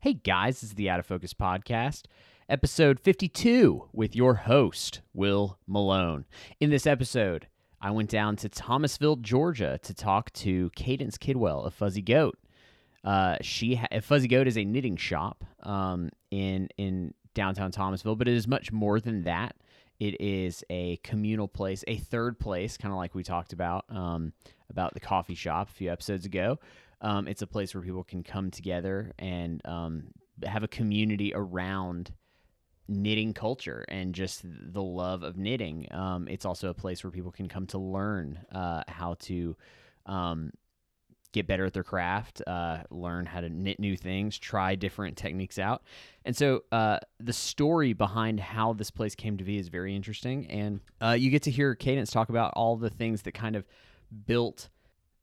Hey guys, this is the Out of Focus podcast, episode 52, with your host, Will Malone. In this episode, I went down to Thomasville, Georgia to talk to Cadence Kidwell of Fuzzy Goat. Uh, she ha- Fuzzy Goat is a knitting shop um, in in downtown Thomasville, but it is much more than that. It is a communal place, a third place, kind of like we talked about um, about the coffee shop a few episodes ago. Um, it's a place where people can come together and um, have a community around knitting culture and just the love of knitting. Um, it's also a place where people can come to learn uh, how to um, get better at their craft, uh, learn how to knit new things, try different techniques out. And so uh, the story behind how this place came to be is very interesting. And uh, you get to hear Cadence talk about all the things that kind of built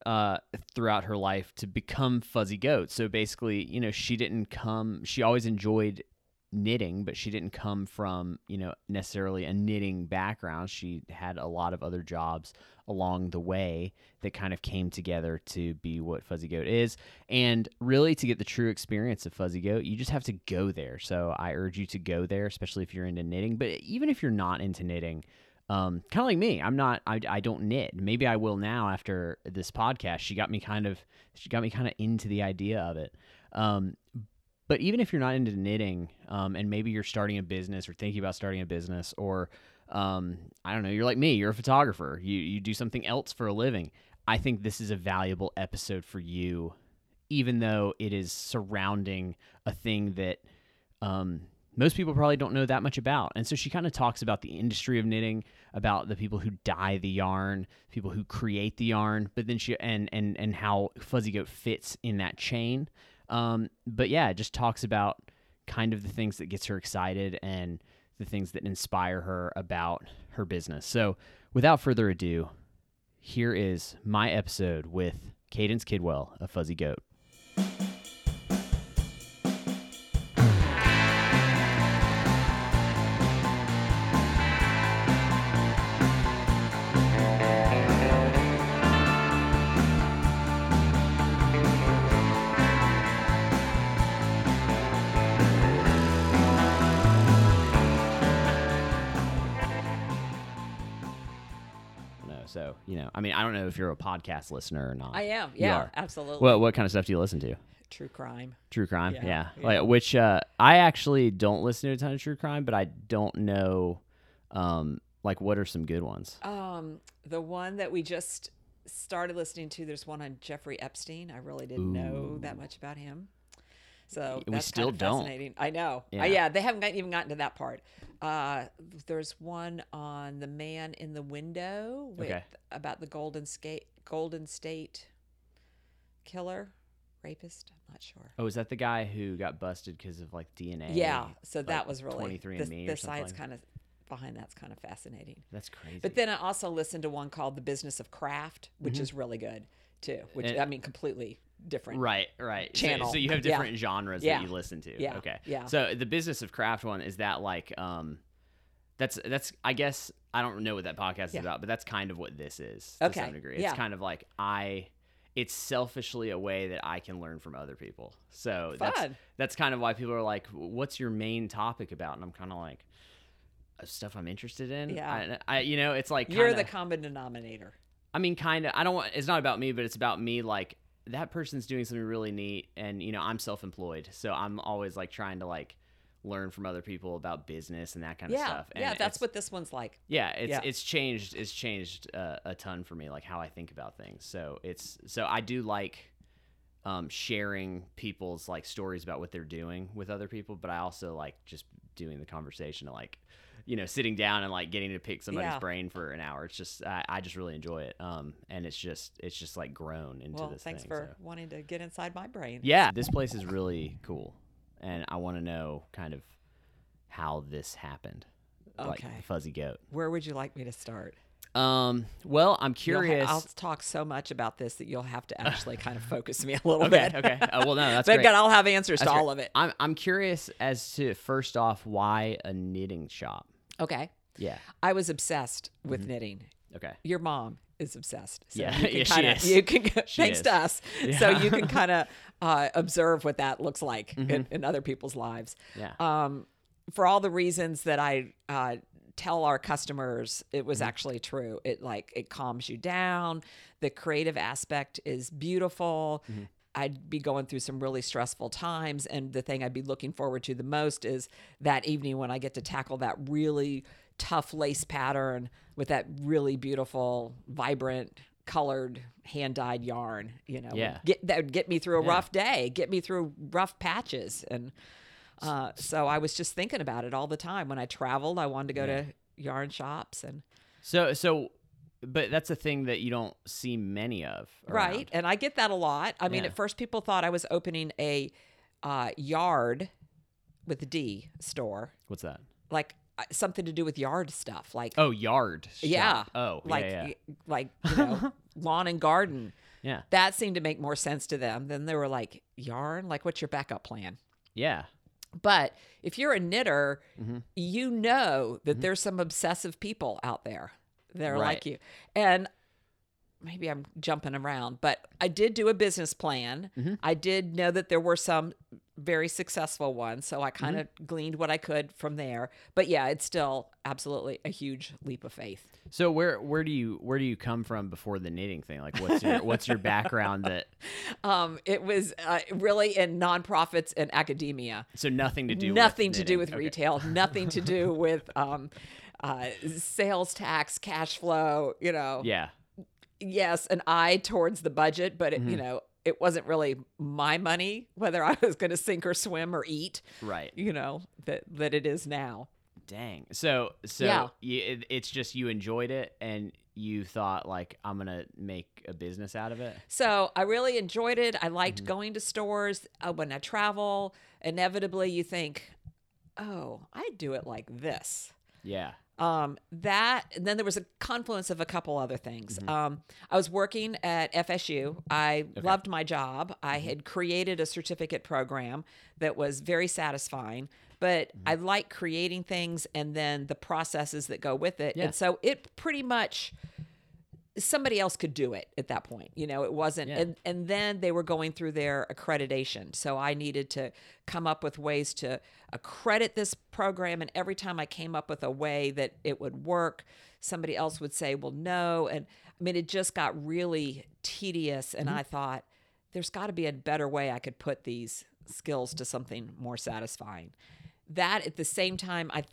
uh, throughout her life to become Fuzzy Goat. So basically, you know, she didn't come, she always enjoyed knitting, but she didn't come from, you know, necessarily a knitting background. She had a lot of other jobs along the way that kind of came together to be what Fuzzy Goat is. And really, to get the true experience of Fuzzy Goat, you just have to go there. So I urge you to go there, especially if you're into knitting. But even if you're not into knitting, um, kind of like me, I'm not. I, I don't knit. Maybe I will now after this podcast. She got me kind of. She got me kind of into the idea of it. Um, but even if you're not into knitting, um, and maybe you're starting a business or thinking about starting a business, or um, I don't know, you're like me, you're a photographer, you you do something else for a living. I think this is a valuable episode for you, even though it is surrounding a thing that um, most people probably don't know that much about. And so she kind of talks about the industry of knitting, about the people who dye the yarn, people who create the yarn, but then she and and and how Fuzzy Goat fits in that chain. Um, but yeah, it just talks about kind of the things that gets her excited and the things that inspire her about her business. So without further ado, here is my episode with Cadence Kidwell of Fuzzy Goat. Don't know if you're a podcast listener or not. I am. Yeah, absolutely. Well, what kind of stuff do you listen to? True crime. True crime, yeah. Yeah, yeah. Like which uh, I actually don't listen to a ton of true crime, but I don't know, um, like what are some good ones? Um, the one that we just started listening to, there's one on Jeffrey Epstein. I really didn't know that much about him. So We that's still kind of don't. fascinating. I know. Yeah. Yeah, yeah they haven't got, even gotten to that part. Uh, there's one on the man in the window with Okay. about the Golden State Golden State killer, rapist. I'm not sure. Oh, is that the guy who got busted because of like DNA? Yeah, so like, that was really 23andMe the, or the science like- kind of behind that's kind of fascinating. That's crazy. But then I also listened to one called The Business of Craft, which is really good too. Which And- I mean, completely different. Right, right. So- So, you have Yeah. different genres Yeah. that you listen to. Yeah, Okay. yeah. So the business of craft one is that like um, that's that's I guess I don't know what that podcast is about, but that's kind of what this is to Okay, some degree. It's yeah. kind of like I. It's selfishly a way that I can learn from other people. So that's Fun. that's kind of why people are like, "What's your main topic about?" And I'm kind of like, "Uh, "Stuff I'm interested in." Yeah. I, I you know, it's like You're the common denominator. I mean, kind of. I don't want. It's not about me, but it's about me. Like that person's doing something really neat, and you know, I'm self-employed, so I'm always like trying to like learn from other people about business and that kind of stuff. And yeah. That's what this one's like. Yeah, it's yeah. it's changed. It's changed uh, a ton for me, like how I think about things. So it's so I do like um, sharing people's like stories about what they're doing with other people, but I also like just doing the conversation, like you know, sitting down and like getting to pick somebody's Yeah. brain for an hour. It's just I, I just really enjoy it, um, and it's just it's just like grown into Well, this thanks thing. for so. wanting to get inside my brain. Yeah, this place is really cool, and I want to know kind of how this happened, like Okay. Fuzzy Goat. Where would you like me to start? Um, well, I'm You'll ha- curious. I'll talk so much about this that you'll have to actually kind of focus me a little okay, bit. okay. Uh, well, no, that's but great. I'll have answers That's to great. all of it. I'm I'm curious as to first off why a knitting shop. Okay. Yeah. I was obsessed with Mm-hmm. knitting Okay. Your mom is obsessed. So Yeah. you can Yeah, she kinda, is. You can, She thanks is. to us. So you can kind of uh, observe what that looks like Mm-hmm. in, in other people's lives. Yeah. Um, for all the reasons that I uh, tell our customers, it was Mm-hmm. actually true. It like it calms you down. The creative aspect is beautiful. Mm-hmm. I'd be going through some really stressful times, and the thing I'd be looking forward to the most is that evening when I get to tackle that really tough lace pattern with that really beautiful, vibrant, colored, hand dyed yarn. You know, Yeah. get that would get me through a Yeah. rough day, get me through rough patches, and uh, so I was just thinking about it all the time. When I traveled, I wanted to go to yarn shops and So so but that's a thing that you don't see many of. right, and I get that a lot. I mean, Yeah. at first people thought I was opening a uh, yard with a D store, What's that? like uh, something to do with yard stuff, like Oh, yard. shop. yeah, Oh, like yeah, yeah. like you know, lawn and garden. Yeah. That seemed to make more sense to them. Then they were like, yarn, like what's your backup plan? Yeah. But if you're a knitter, Mm-hmm. you know that there's some obsessive people out there that are Right. like you. And maybe I'm jumping around, but I did do a business plan. Mm-hmm. I did know that there were some very successful ones. So I kind of Mm-hmm. gleaned what I could from there. But yeah, it's still absolutely a huge leap of faith. So where where do you where do you come from before the knitting thing? Like what's your what's your background that Um, it was uh, really in nonprofits and academia. so nothing to do nothing with to do with Okay. retail nothing to do with um, uh, sales tax cash flow you know Yeah. yes an eye towards the budget but it, Mm-hmm. you know it wasn't really my money whether i was going to sink or swim or eat Right. you know that that it is now Dang. So so Yeah. you, it, it's just you enjoyed it and you thought like I'm going to make a business out of it. so i really enjoyed it i liked Mm-hmm. going to stores uh, when i travel inevitably you think oh i'd do it like this Yeah. Um, that and then there was a confluence of a couple other things. Um, i was working at fsu i loved my job. I had created a certificate program that was very satisfying but i like creating things and then the processes that go with it. Yeah. and so it pretty much somebody else could do it at that point you know it wasn't Yeah. and and then they were going through their accreditation. So i needed to come up with ways to accredit this program and every time i came up with a way that it would work somebody else would say well no and i mean it just got really tedious and mm-hmm. i thought there's got to be a better way i could put these skills to something more satisfying. That at the same time i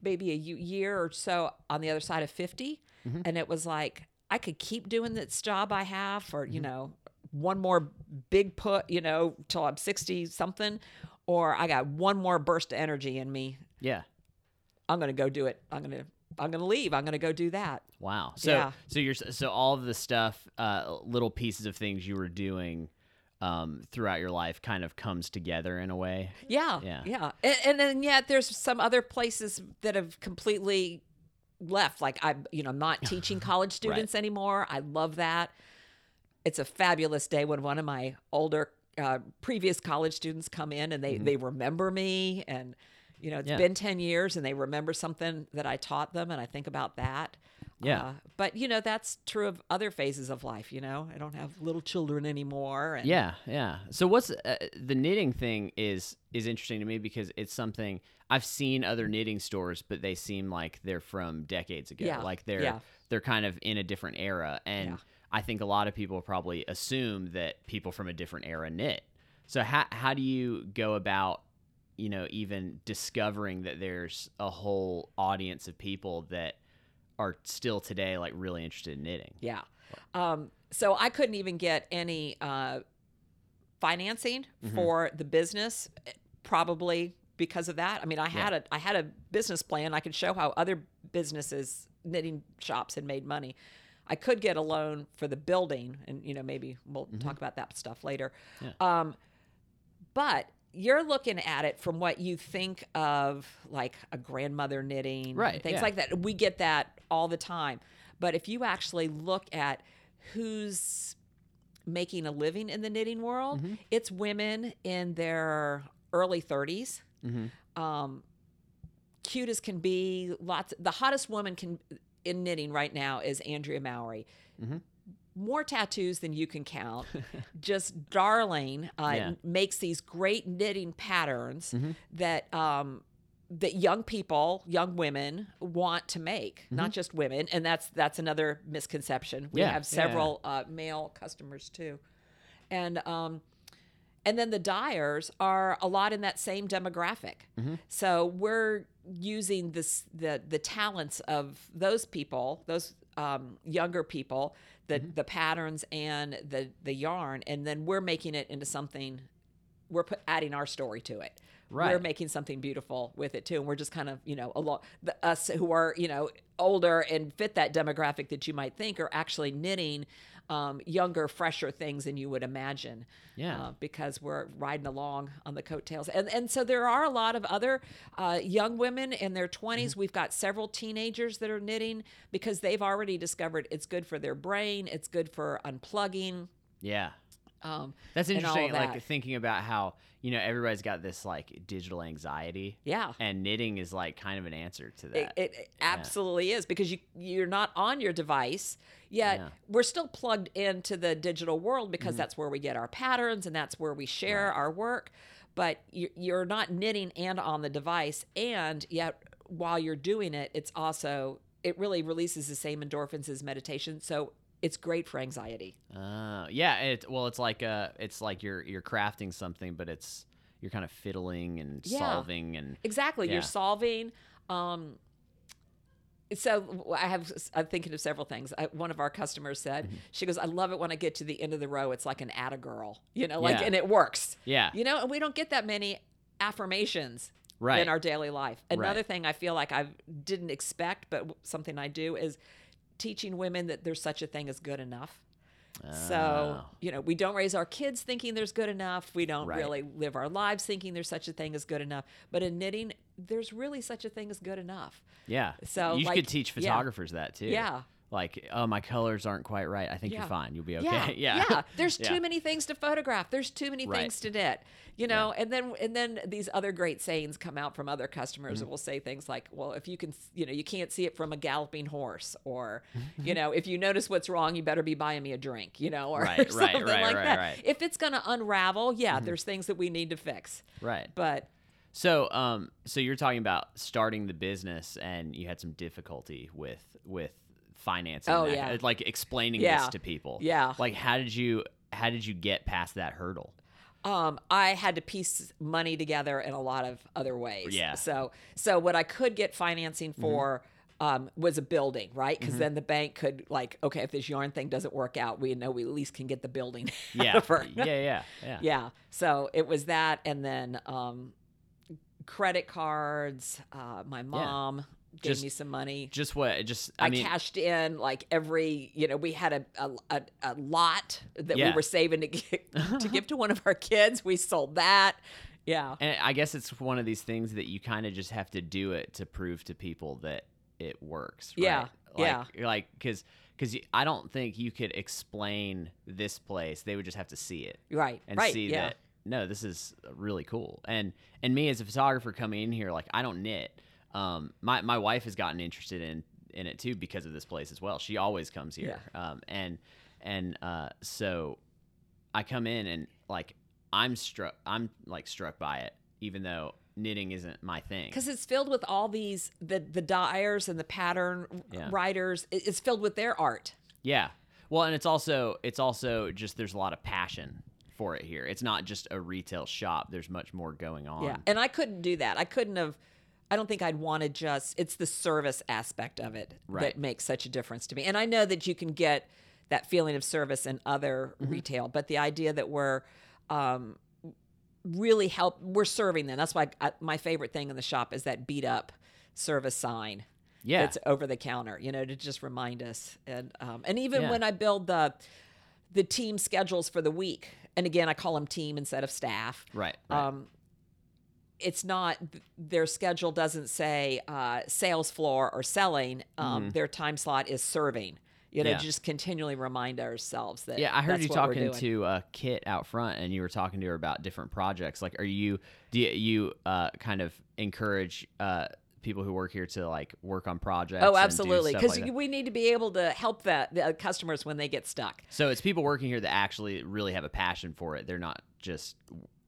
maybe a year or so on the other side of 50 and it was like i could keep doing this job i have for you know one more big put you know till i'm 60 something or i got one more burst of energy in me Yeah. i'm gonna go do it i'm gonna i'm gonna leave i'm gonna go do that Wow. So Yeah. so you're so all of the stuff, uh, little pieces of things you were doing um, throughout your life kind of comes together in a way. Yeah, Yeah. yeah, and, and then yet there's some other places that have completely left. Like I'm, you know, not teaching college students anymore. I love that. It's a fabulous day when one of my older uh, previous college students come in and they they remember me and you know it's Mm-hmm. Yeah. been 10 years and they remember something that I taught them and I think about that. Yeah. Uh, but you know that's true of other phases of life. You know, I don't have little children anymore. And Yeah, yeah. So what's uh, the knitting thing is is interesting to me because it's something I've seen other knitting stores, but they seem like they're from decades ago. Yeah, Like they're yeah. they're kind of in a different era, and Yeah. I think a lot of people probably assume that people from a different era knit. So how how do you go about you know even discovering that there's a whole audience of people that are still today like really interested in knitting? Yeah. Um, so I couldn't even get any uh, financing for the business, eh, probably because of that. I mean, I had a I had a business plan. I could show how other businesses, knitting shops, had made money. I could get a loan for the building, and you know maybe we'll talk about that stuff later. Um, but you're looking at it from what you think of like a grandmother knitting, Right, Things yeah. like that. We get that all the time. But if you actually look at who's making a living in the knitting world, Mm-hmm. it's women in their early 30s. Mm-hmm. Um, cute as can be, lots. The hottest woman can in knitting right now is Andrea Mowry. Mm-hmm. More tattoos than you can count. Just darling uh, Yeah. makes these great knitting patterns Mm-hmm. that um, that young people, young women want to make, not just women, and that's that's another misconception. We Mm-hmm. Yeah, have yeah, yeah. several uh, male customers too, and um, and then the dyers are a lot in that same demographic. Mm-hmm. So we're using this the the talents of those people, those um, younger people, the Mm-hmm. the patterns and the the yarn, and then we're making it into something. We're put, adding our story to it. We're making something beautiful with it too, and we're just kind of you know a lot the, us who are you know older and fit that demographic that you might think are actually knitting um, younger, fresher things than you would imagine. Yeah. uh, because we're riding along on the coattails, and and so there are a lot of other uh, young women in their 20s. Mm-hmm. We've got several teenagers that are knitting because they've already discovered it's good for their brain, it's good for unplugging. Yeah. Um, That's interesting. of Like thinking about how you know everybody's got this like digital anxiety. Yeah. And knitting is like kind of an answer to that. it, it absolutely is because you you're not on your device yet. Yeah. Mm-hmm. We're still plugged into the digital world because that's where we get our patterns and that's where we share our work. But you're not knitting and on the device, and yet while you're doing it, it's also it really releases the same endorphins as meditation. So it's great for anxiety. Uh, yeah. It well, it's like uh, it's like you're you're crafting something, but it's you're kind of fiddling and Yeah. solving and Exactly. Yeah. You're solving. Um, so I have. I'm thinking of several things. I, one of our customers said, Mm-hmm. "She goes, I love it when I get to the end of the row. It's like an atta girl, you know, like, Yeah. and it works. yeah. You know, and we don't get that many affirmations Right. in our daily life. Another Right. thing I feel like I didn't expect, but something I do is teaching women that there's such a thing as good enough. So, Oh. you know, we don't raise our kids thinking there's good enough. We don't Right. really live our lives thinking there's such a thing as good enough. But in knitting, there's really such a thing as good enough. Yeah. So, you like, could teach yeah. photographers that too. Yeah. Like, oh, my colors aren't quite right. I think Yeah. you're fine. You'll be okay. Yeah, Yeah. There's Yeah. too many things to photograph. There's too many Right. things to knit. You know, and then and then these other great sayings come out from other customers Mm-hmm. that will say things like, "Well, if you can, you know, you can't see it from a galloping horse," or, you know, if you notice what's wrong, you better be buying me a drink, you know, or Right, right, something right, like right, that. right. Mm-hmm. If it's going to unravel, yeah, there's things that we need to fix. Right. But So, um, so you're talking about starting the business, and you had some difficulty with with financing. Oh, that, yeah. like explaining Yeah. this to people. Yeah. Like, how did you how did you get past that hurdle? um, I had to piece money together in a lot of other ways. Yeah. So, so what I could get financing Mm-hmm. for um, was a building, right? Because then the bank could like, okay, if this yarn thing doesn't work out, we know we at least can get the building. Yeah. yeah. Yeah. Yeah. yeah. So it was that, and then um, credit cards. Uh, my mom gave Just- me some money. Just what? Just I, I, mean, cashed in like every, you know, we had a a, a, a lot that Yeah. we were saving to give, to give to one of our kids. We sold that. Yeah. and I guess it's one of these things that you kind of just have to do it to prove to people that it works. Right? Yeah, Like, yeah. Like because because I don't think you could explain this place. They would just have to see it. Right. and right. see yeah. that no, this is really cool. And and me as a photographer coming in here, like I don't knit. Um, my my wife has gotten interested in in it too because of this place as well. She always comes here. Um, and and uh, so I come in and like I'm struck. I'm like struck by it, even though knitting isn't my thing. because it's filled with all these the the dyers and the pattern Yeah. writers. It's filled with their art. Yeah. Well, and it's also it's also just there's a lot of passion for it here. It's not just a retail shop. There's much more going on. Yeah, and I couldn't do that. I couldn't have. I don't think I'd want to just. It's the service aspect of it Right. that makes such a difference to me. And I know that you can get that feeling of service in other Mm-hmm. retail, but the idea that we're um, really help, we're serving them. That's why I, my favorite thing in the shop is that beat up service sign. Yeah. it's over the counter. You know, to just remind us. And um, and even Yeah. when I build the the team schedules for the week, and again I call them team instead of staff Right. right. um, it's not their schedule doesn't say uh, sales floor or selling. Um, Their time slot is serving. You know, Mm-hmm. Yeah. just continually remind ourselves that. Yeah, I heard you talking to uh, Kit out front, and you were talking to her about different projects. Like, are you do you, you uh, kind of encourage uh, people who work here to like work on projects. Oh, absolutely. Because like we need to be able to help that the customers when they get stuck. So it's people working here that actually really have a passion for it. They're not just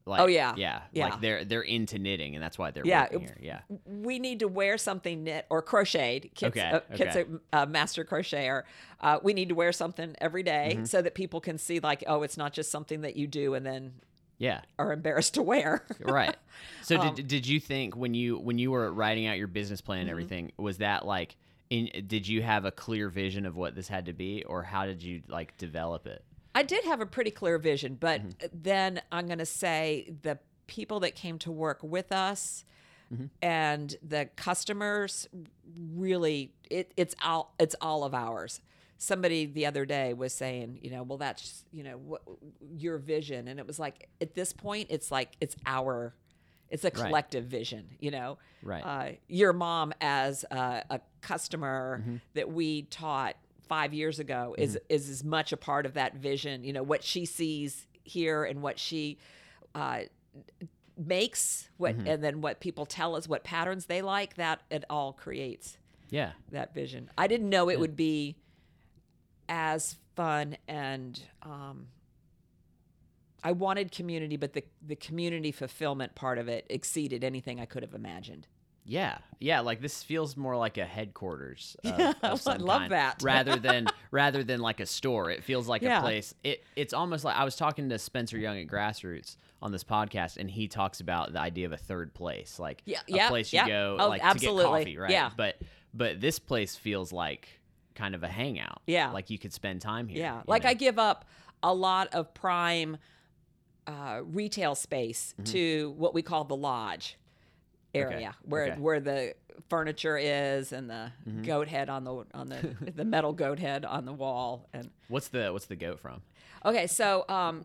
like Oh, yeah. yeah, Yeah. Like they're they're into knitting and that's why they're Yeah, working here. Yeah. we need to wear something knit or crocheted. Kit's, Okay, uh, Kit's okay. a, a master crocheter. Uh, we need to wear something every day Mm-hmm. so that people can see, like, oh, it's not just something that you do and then Yeah. are embarrassed to wear. Right. So Um, did did you think when you when you were writing out your business plan Mm-hmm. and everything was that like in did you have a clear vision of what this had to be or how did you like develop it? I did have a pretty clear vision, but Mm-hmm. then I'm going to say the people that came to work with us Mm-hmm. and the customers really it, it's all it's all of ours. Somebody the other day was saying, you know, well that's, you know, what your vision and it was like at this point it's like it's our it's a collective vision, you know. Right. Uh, your mom as a, a customer Mm-hmm. that we taught five years ago is is as much a part of that vision. You know what she sees here and what she uh, makes, what Mm-hmm. and then what people tell us, what patterns they like. That it all creates Yeah. that vision. I didn't know it would be as fun and um, I wanted community, but the the community fulfillment part of it exceeded anything I could have imagined. Yeah, yeah. Like this feels more like a headquarters. Of, Yeah, of I love kind, that. rather than rather than like a store. It feels like Yeah. a place. It it's almost like I was talking to Spencer Young at Grassroots on this podcast, and he talks about the idea of a third place, like Yeah, a yeah, place you yeah. go Oh, like absolutely. to get coffee, right? Yeah. But but this place feels like kind of a hangout. Yeah. like you could spend time here. Yeah, like know? I give up a lot of prime uh, retail space to what we call the lodge area, where Mm-hmm. okay. where the furniture is and the goat head on the on the the metal goat head on the wall and What's the what's the goat from? Okay, so um,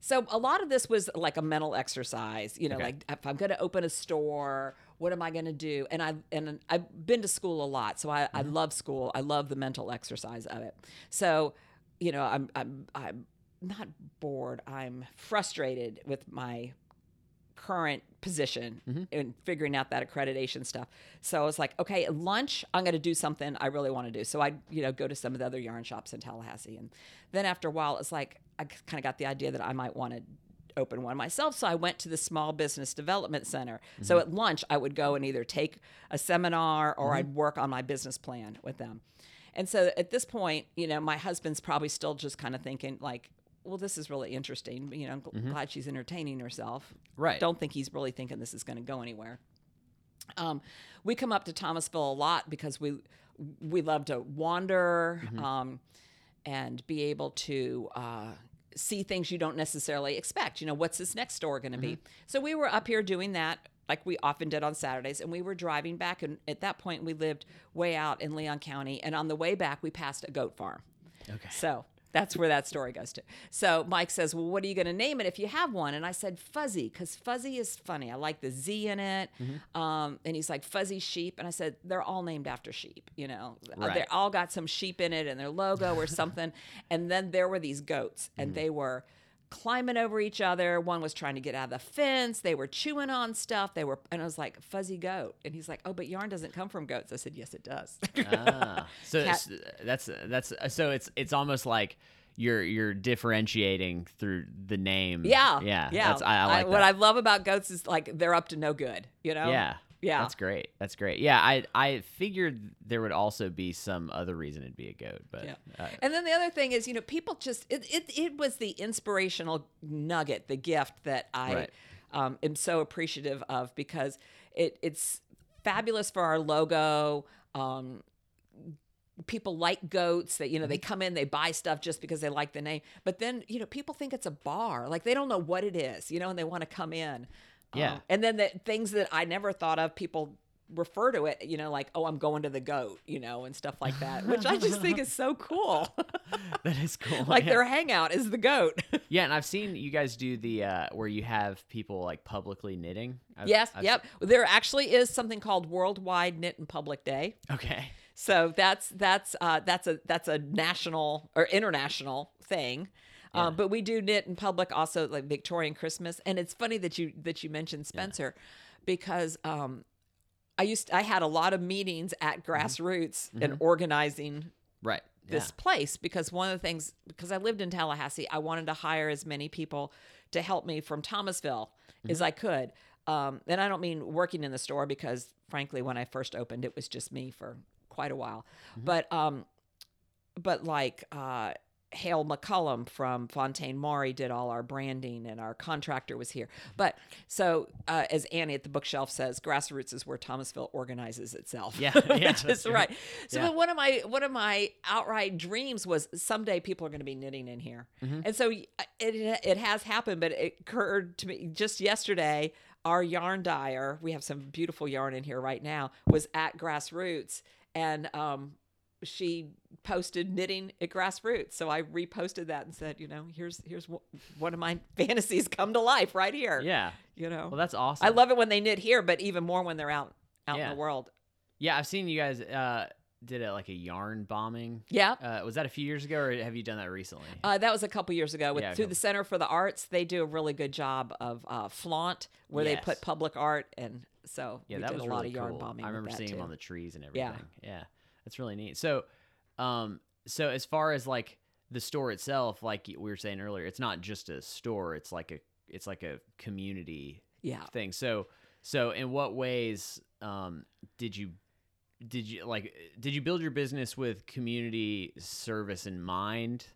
so a lot of this was like a mental exercise. You know, Okay. like if I'm going to open a store, what am I going to do? And I and I've been to school a lot, so I, I love school. I love the mental exercise of it. So, you know, I'm I'm I'm not bored. I'm frustrated with my current position mm-hmm. in figuring out that accreditation stuff. So I was like, okay, at lunch, I'm going to do something I really want to do. So I, you know, go to some of the other yarn shops in Tallahassee. And then after a while, it's like, I kind of got the idea that I might want to open one myself. So I went to the Small Business Development Center. So mm-hmm. at lunch, I would go and either take a seminar or mm-hmm. I'd work on my business plan with them. And so at this point, you know, my husband's probably still just kind of thinking like, well, this is really interesting. You know, I'm gl- glad she's entertaining herself. Right. Don't think he's really thinking this is going to go anywhere. Um, we come up to Thomasville a lot because we we love to wander um, and be able to uh, see things you don't necessarily expect. You know, what's this next store going to be? So we were up here doing that like we often did on Saturdays, and we were driving back. And at that point, we lived way out in Leon County, and on the way back, we passed a goat farm. Okay. So that's where that story goes to. So Mike says, Well, what are you going to name it if you have one? And I said, Fuzzy, because fuzzy is funny. I like the Z in it. Mm-hmm. Um, and he's like, Fuzzy sheep. And I said, They're all named after sheep, you know? Uh, Right. They all got some sheep in it and their logo or something. and then there were these goats, Mm-hmm. and they were climbing over each other. One was trying to get out of the fence. They were chewing on stuff. They were, and I was like, fuzzy goat. And he's like, oh, but yarn doesn't come from goats. I said, yes, it does. ah, so Cat- it's- that's that's so it's it's almost like you're you're differentiating through the name. Yeah, yeah, yeah. That's, I, I like What that. I love about goats is like they're up to no good. You know. Yeah. Yeah. That's great. That's great. Yeah, I I figured there would also be some other reason it'd be a goat, but Yeah. uh, And then the other thing is, you know, people just it it, it was the inspirational nugget, the gift that I Right. um, am so appreciative of because it it's fabulous for our logo. Um, people like goats that you know they Mm-hmm. come in they buy stuff just because they like the name but then you know people think it's a bar like they don't know what it is you know and they want to come in Yeah. Um, and then the things that i never thought of people refer to it you know like oh i'm going to the goat you know and stuff like that which i just think is so cool that is cool. like yeah. their hangout is the goat Yeah, and I've seen you guys do the uh where you have people like publicly knitting. I've- yes I've- yep there actually is something called worldwide knit in public day Okay. So that's that's uh, that's a that's a national or international thing. Um, but we do knit in public also like Victorian Christmas, and it's funny that you that you mentioned Spencer, because um, I used I had a lot of meetings at grassroots and organizing Right. this place because one of the things because I lived in Tallahassee, I wanted to hire as many people to help me from Thomasville as I could. Um, and I don't mean working in the store because frankly, when I first opened, it was just me for quite a while. But um, but like uh, Hale McCullum from Fontaine Maury did all our branding, and our contractor was here. But so, uh, as Annie at the bookshelf says, grassroots is where Thomasville organizes itself. Yeah, yeah, which that's is true. right. So, Yeah. one of my one of my outright dreams was someday people are going to be knitting in here, Mm-hmm. and so it it has happened. But it occurred to me just yesterday. Our yarn dyer, we have some beautiful yarn in here right now, was at Grassroots, and um, she posted knitting at grassroots so i reposted that and said you know here's here's wh- one of my fantasies come to life right here Yeah. you know Well, that's awesome. i love it when they knit here but even more when they're out out Yeah. in the world Yeah, I've seen you guys uh, did a, like a yarn bombing. yeah Uh, was that a few years ago, or have you done that recently? uh, that was a couple years ago with Yeah, through the center for the arts they do a really good job of uh, flaunt where they put public art and so yeah, we that did was a lot really of yarn cool. bombing I remember seeing them on the trees and Yeah. everything. Yeah. That's really neat. So, um, so as far as like the store itself, like we were saying earlier, it's not just a store. It's like a it's like a community yeah thing. So, so in what ways um, did you did you like did you build your business with community service in mind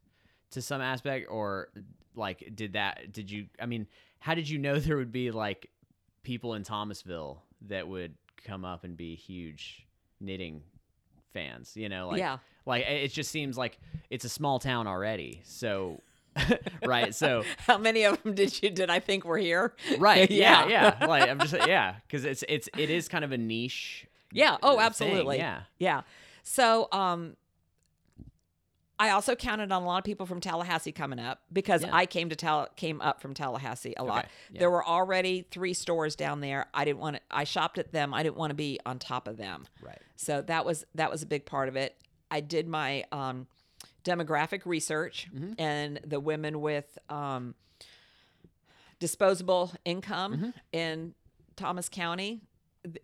to some aspect, or like did that did you? I mean, how did you know there would be like people in Thomasville that would come up and be huge knitting fans? You know, like yeah like it just seems like it's a small town already. So. right so how many of them did you did i think were here right yeah Yeah. yeah like i'm just yeah because it's it's it is kind of a niche Yeah. Oh, thing, absolutely. yeah Yeah. So, um, I also counted on a lot of people from Tallahassee coming up because Yeah. I came to Tal- came up from Tallahassee a lot. Okay, yeah. There were already three stores down there. I didn't want to. I shopped at them. I didn't want to be on top of them. right So that was that was a big part of it. I did my um, demographic research, Mm-hmm. and the women with um, disposable income Mm-hmm. in Thomas County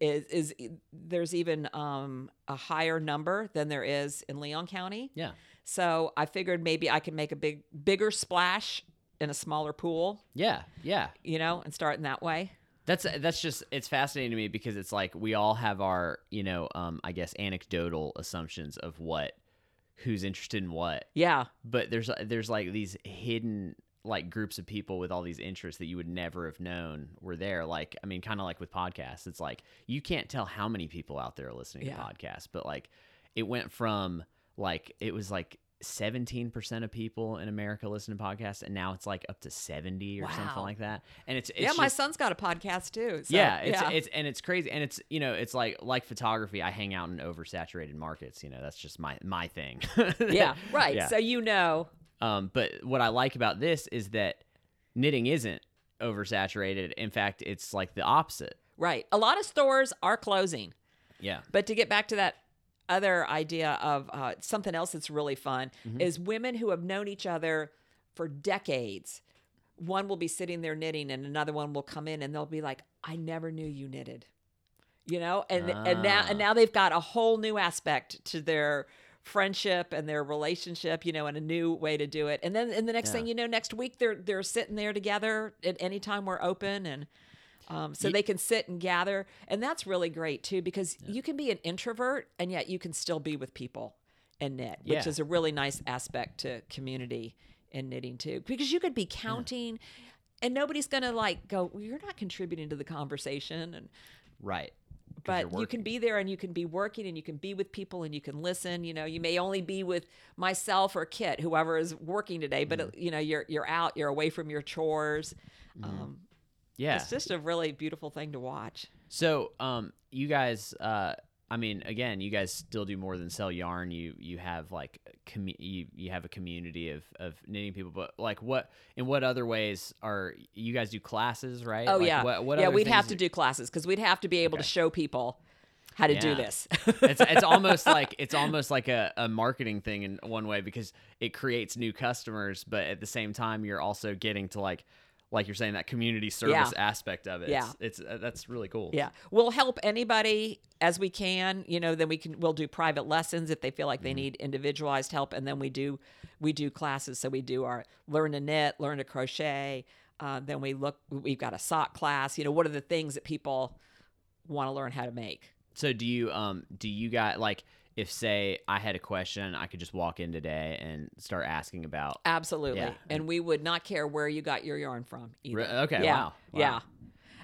is, is there's even um, a higher number than there is in Leon County. yeah So I figured maybe I could make a big bigger splash in a smaller pool, yeah yeah you know, and start in that way. that's that's just it's fascinating to me because it's like we all have our you know um i guess anecdotal assumptions of what who's interested in what Yeah. but there's there's like these hidden like groups of people with all these interests that you would never have known were there like i mean kind of like with podcasts it's like you can't tell how many people out there are listening Yeah. to podcasts but like it went from like it was like 17% of people in america listen to podcasts and now it's like up to 70 or something like that and it's, it's yeah, my just- son's got a podcast too. So, yeah, it's yeah. it's and it's crazy, and it's you know it's like like photography. I hang out in oversaturated markets. You know, that's just my my thing. yeah, right. Yeah. So you know, Um, but what I like about this is that knitting isn't oversaturated. In fact, it's like the opposite. right. A lot of stores are closing. Yeah. But to get back to that other idea of uh, something else that's really fun Mm-hmm. is women who have known each other for decades. One will be sitting there knitting, and another one will come in, and they'll be like, "I never knew you knitted," you know, and and now and Ah. now they've got a whole new aspect to their friendship and their relationship, you know, and a new way to do it. And then and the next Yeah. thing you know, next week they're they're sitting there together at any time we're open and um, so they can sit and gather, and that's really great too because you can be an introvert and yet you can still be with people and knit, which Yeah. is a really nice aspect to community and knitting too. Because you could be counting, and nobody's gonna like go, well, "You're not contributing to the conversation," and Right. but you're can be there and you can be working and you can be with people and you can listen you know you may only be with myself or kit whoever is working today but uh, you know you're you're out you're away from your chores um, Yeah. it's just a really beautiful thing to watch So, um, you guys, uh, I mean, again, you guys still do more than sell yarn. You you have like commu- you you have a community of of knitting people, but like what in what other ways are you guys do classes, right? oh Like, yeah what, what yeah we'd have to do classes because we'd have to be able to show people how to do this it's it's almost like it's almost like a, a marketing thing in one way because it creates new customers, but at the same time you're also getting to like like you're saying that community service Yeah. aspect of it. Yeah. It's, it's uh, that's really cool. Yeah, we'll help anybody as we can. You know, then we can we'll do private lessons if they feel like they need individualized help, and then we do we do classes. So we do our learn to knit, learn to crochet. Uh, then we look. We've got a sock class. You know, what are the things that people want to learn how to make? So do you um do you got like if say I had a question, I could just walk in today and start asking about. Absolutely, Yeah. and we would not care where you got your yarn from. Either. Okay, Yeah. wow, wow. Yeah.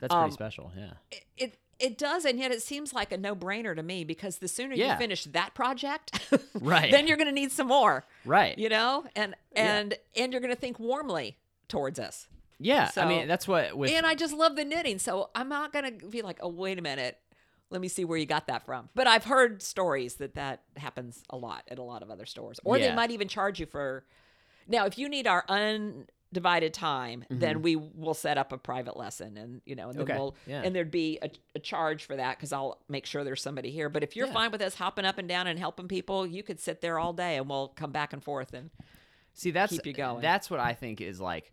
That's pretty Um, special. Yeah. It, it it does, and yet it seems like a no brainer to me because the sooner Yeah. you finish that project, Right. then you're going to need some more. Right. you know and and and you're going to think warmly towards us Yeah. I mean, that's what with and i just love the knitting so i'm not going to be like oh wait a minute let me see where you got that from but i've heard stories that that happens a lot at a lot of other stores or Yeah. they might even charge you for now if you need our undivided time then we will set up a private lesson and you know and then Mm-hmm. Okay. we'll Yeah. and there'd be a, a charge for that because i'll make sure there's somebody here but if you're Yeah. fine with us hopping up and down and helping people you could sit there all day and we'll come back and forth and See, that's keep you going. That's what I think is like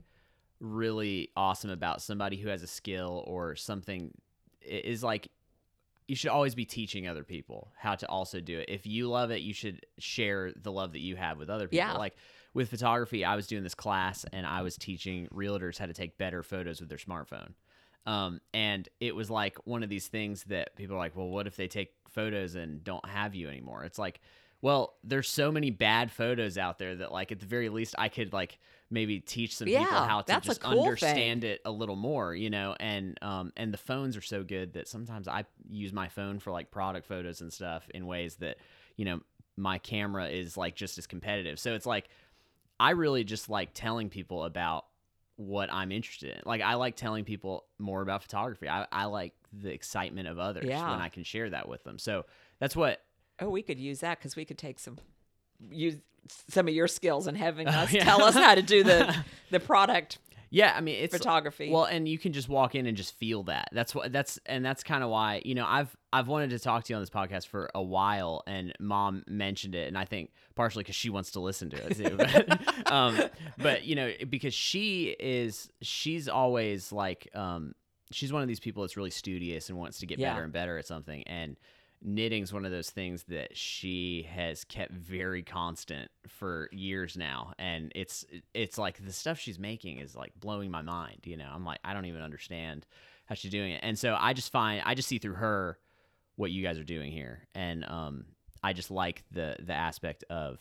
really awesome about somebody who has a skill or something is like you should always be teaching other people how to also do it. If you love it, you should share the love that you have with other people. Yeah. Like with photography, I was doing this class and I was teaching realtors how to take better photos with their smartphone. Um, and it was like one of these things that people are like, well, what if they take photos and don't have you anymore? It's like, well, there's so many bad photos out there that, like, at the very least, I could like maybe teach some people how to just cool thing. understand it a little more, you know. And um, and the phones are so good that sometimes I use my phone for like product photos and stuff in ways that, you know, my camera is like just as competitive. So it's like I really just like telling people about what I'm interested in. Like I like telling people more about photography. I, I like the excitement of others Yeah. when I can share that with them. So that's what Oh, we could use that because we could take some use some of your skills and having us Oh, yeah. tell us how to do the the product yeah, I mean it's photography. Well, and you can just walk in and just feel that. That's what that's and that's kind of why, you know, I've I've wanted to talk to you on this podcast for a while and mom mentioned it and I think partially cuz she wants to listen to it too. But, um but you know, because she is she's always like um she's one of these people that's really studious and wants to get Yeah. better and better at something and knitting's one of those things that she has kept very constant for years now and it's it's like the stuff she's making is like blowing my mind you know? I'm like i don't even understand how she's doing it. And so i just find i just see through her what you guys are doing here and um i just like the the aspect of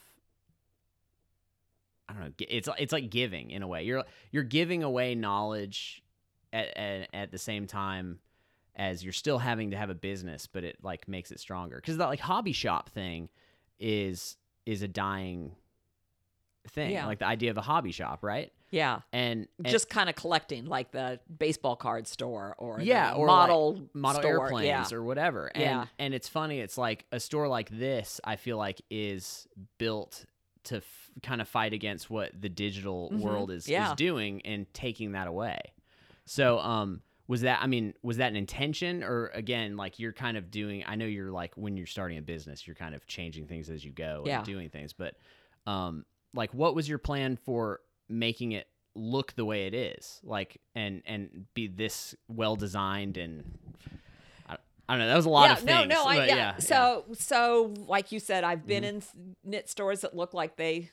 i don't know it's it's like giving in a way. You're you're giving away knowledge at at, at the same time as you're still having to have a business, but it like makes it stronger. Because that like hobby shop thing is is a dying thing. Yeah. Like the idea of a hobby shop, right? yeah, And, and just kind of collecting like the baseball card store or the yeah, or model like model store. airplanes Yeah. or whatever. And Yeah. and it's funny. It's like a store like this. I feel like is built to f- kind of fight against what the digital world is Mm-hmm. Yeah. is doing and taking that away. So um was that I mean was that an intention or again like you're kind of doing I know you're like when you're starting a business you're kind of changing things as you go Yeah. and doing things but um like what was your plan for making it look the way it is like and and be this well designed and I, I don't know that was a lot yeah, of things no, no, I, yeah. yeah, So, so like you said, I've been in knit stores that look like they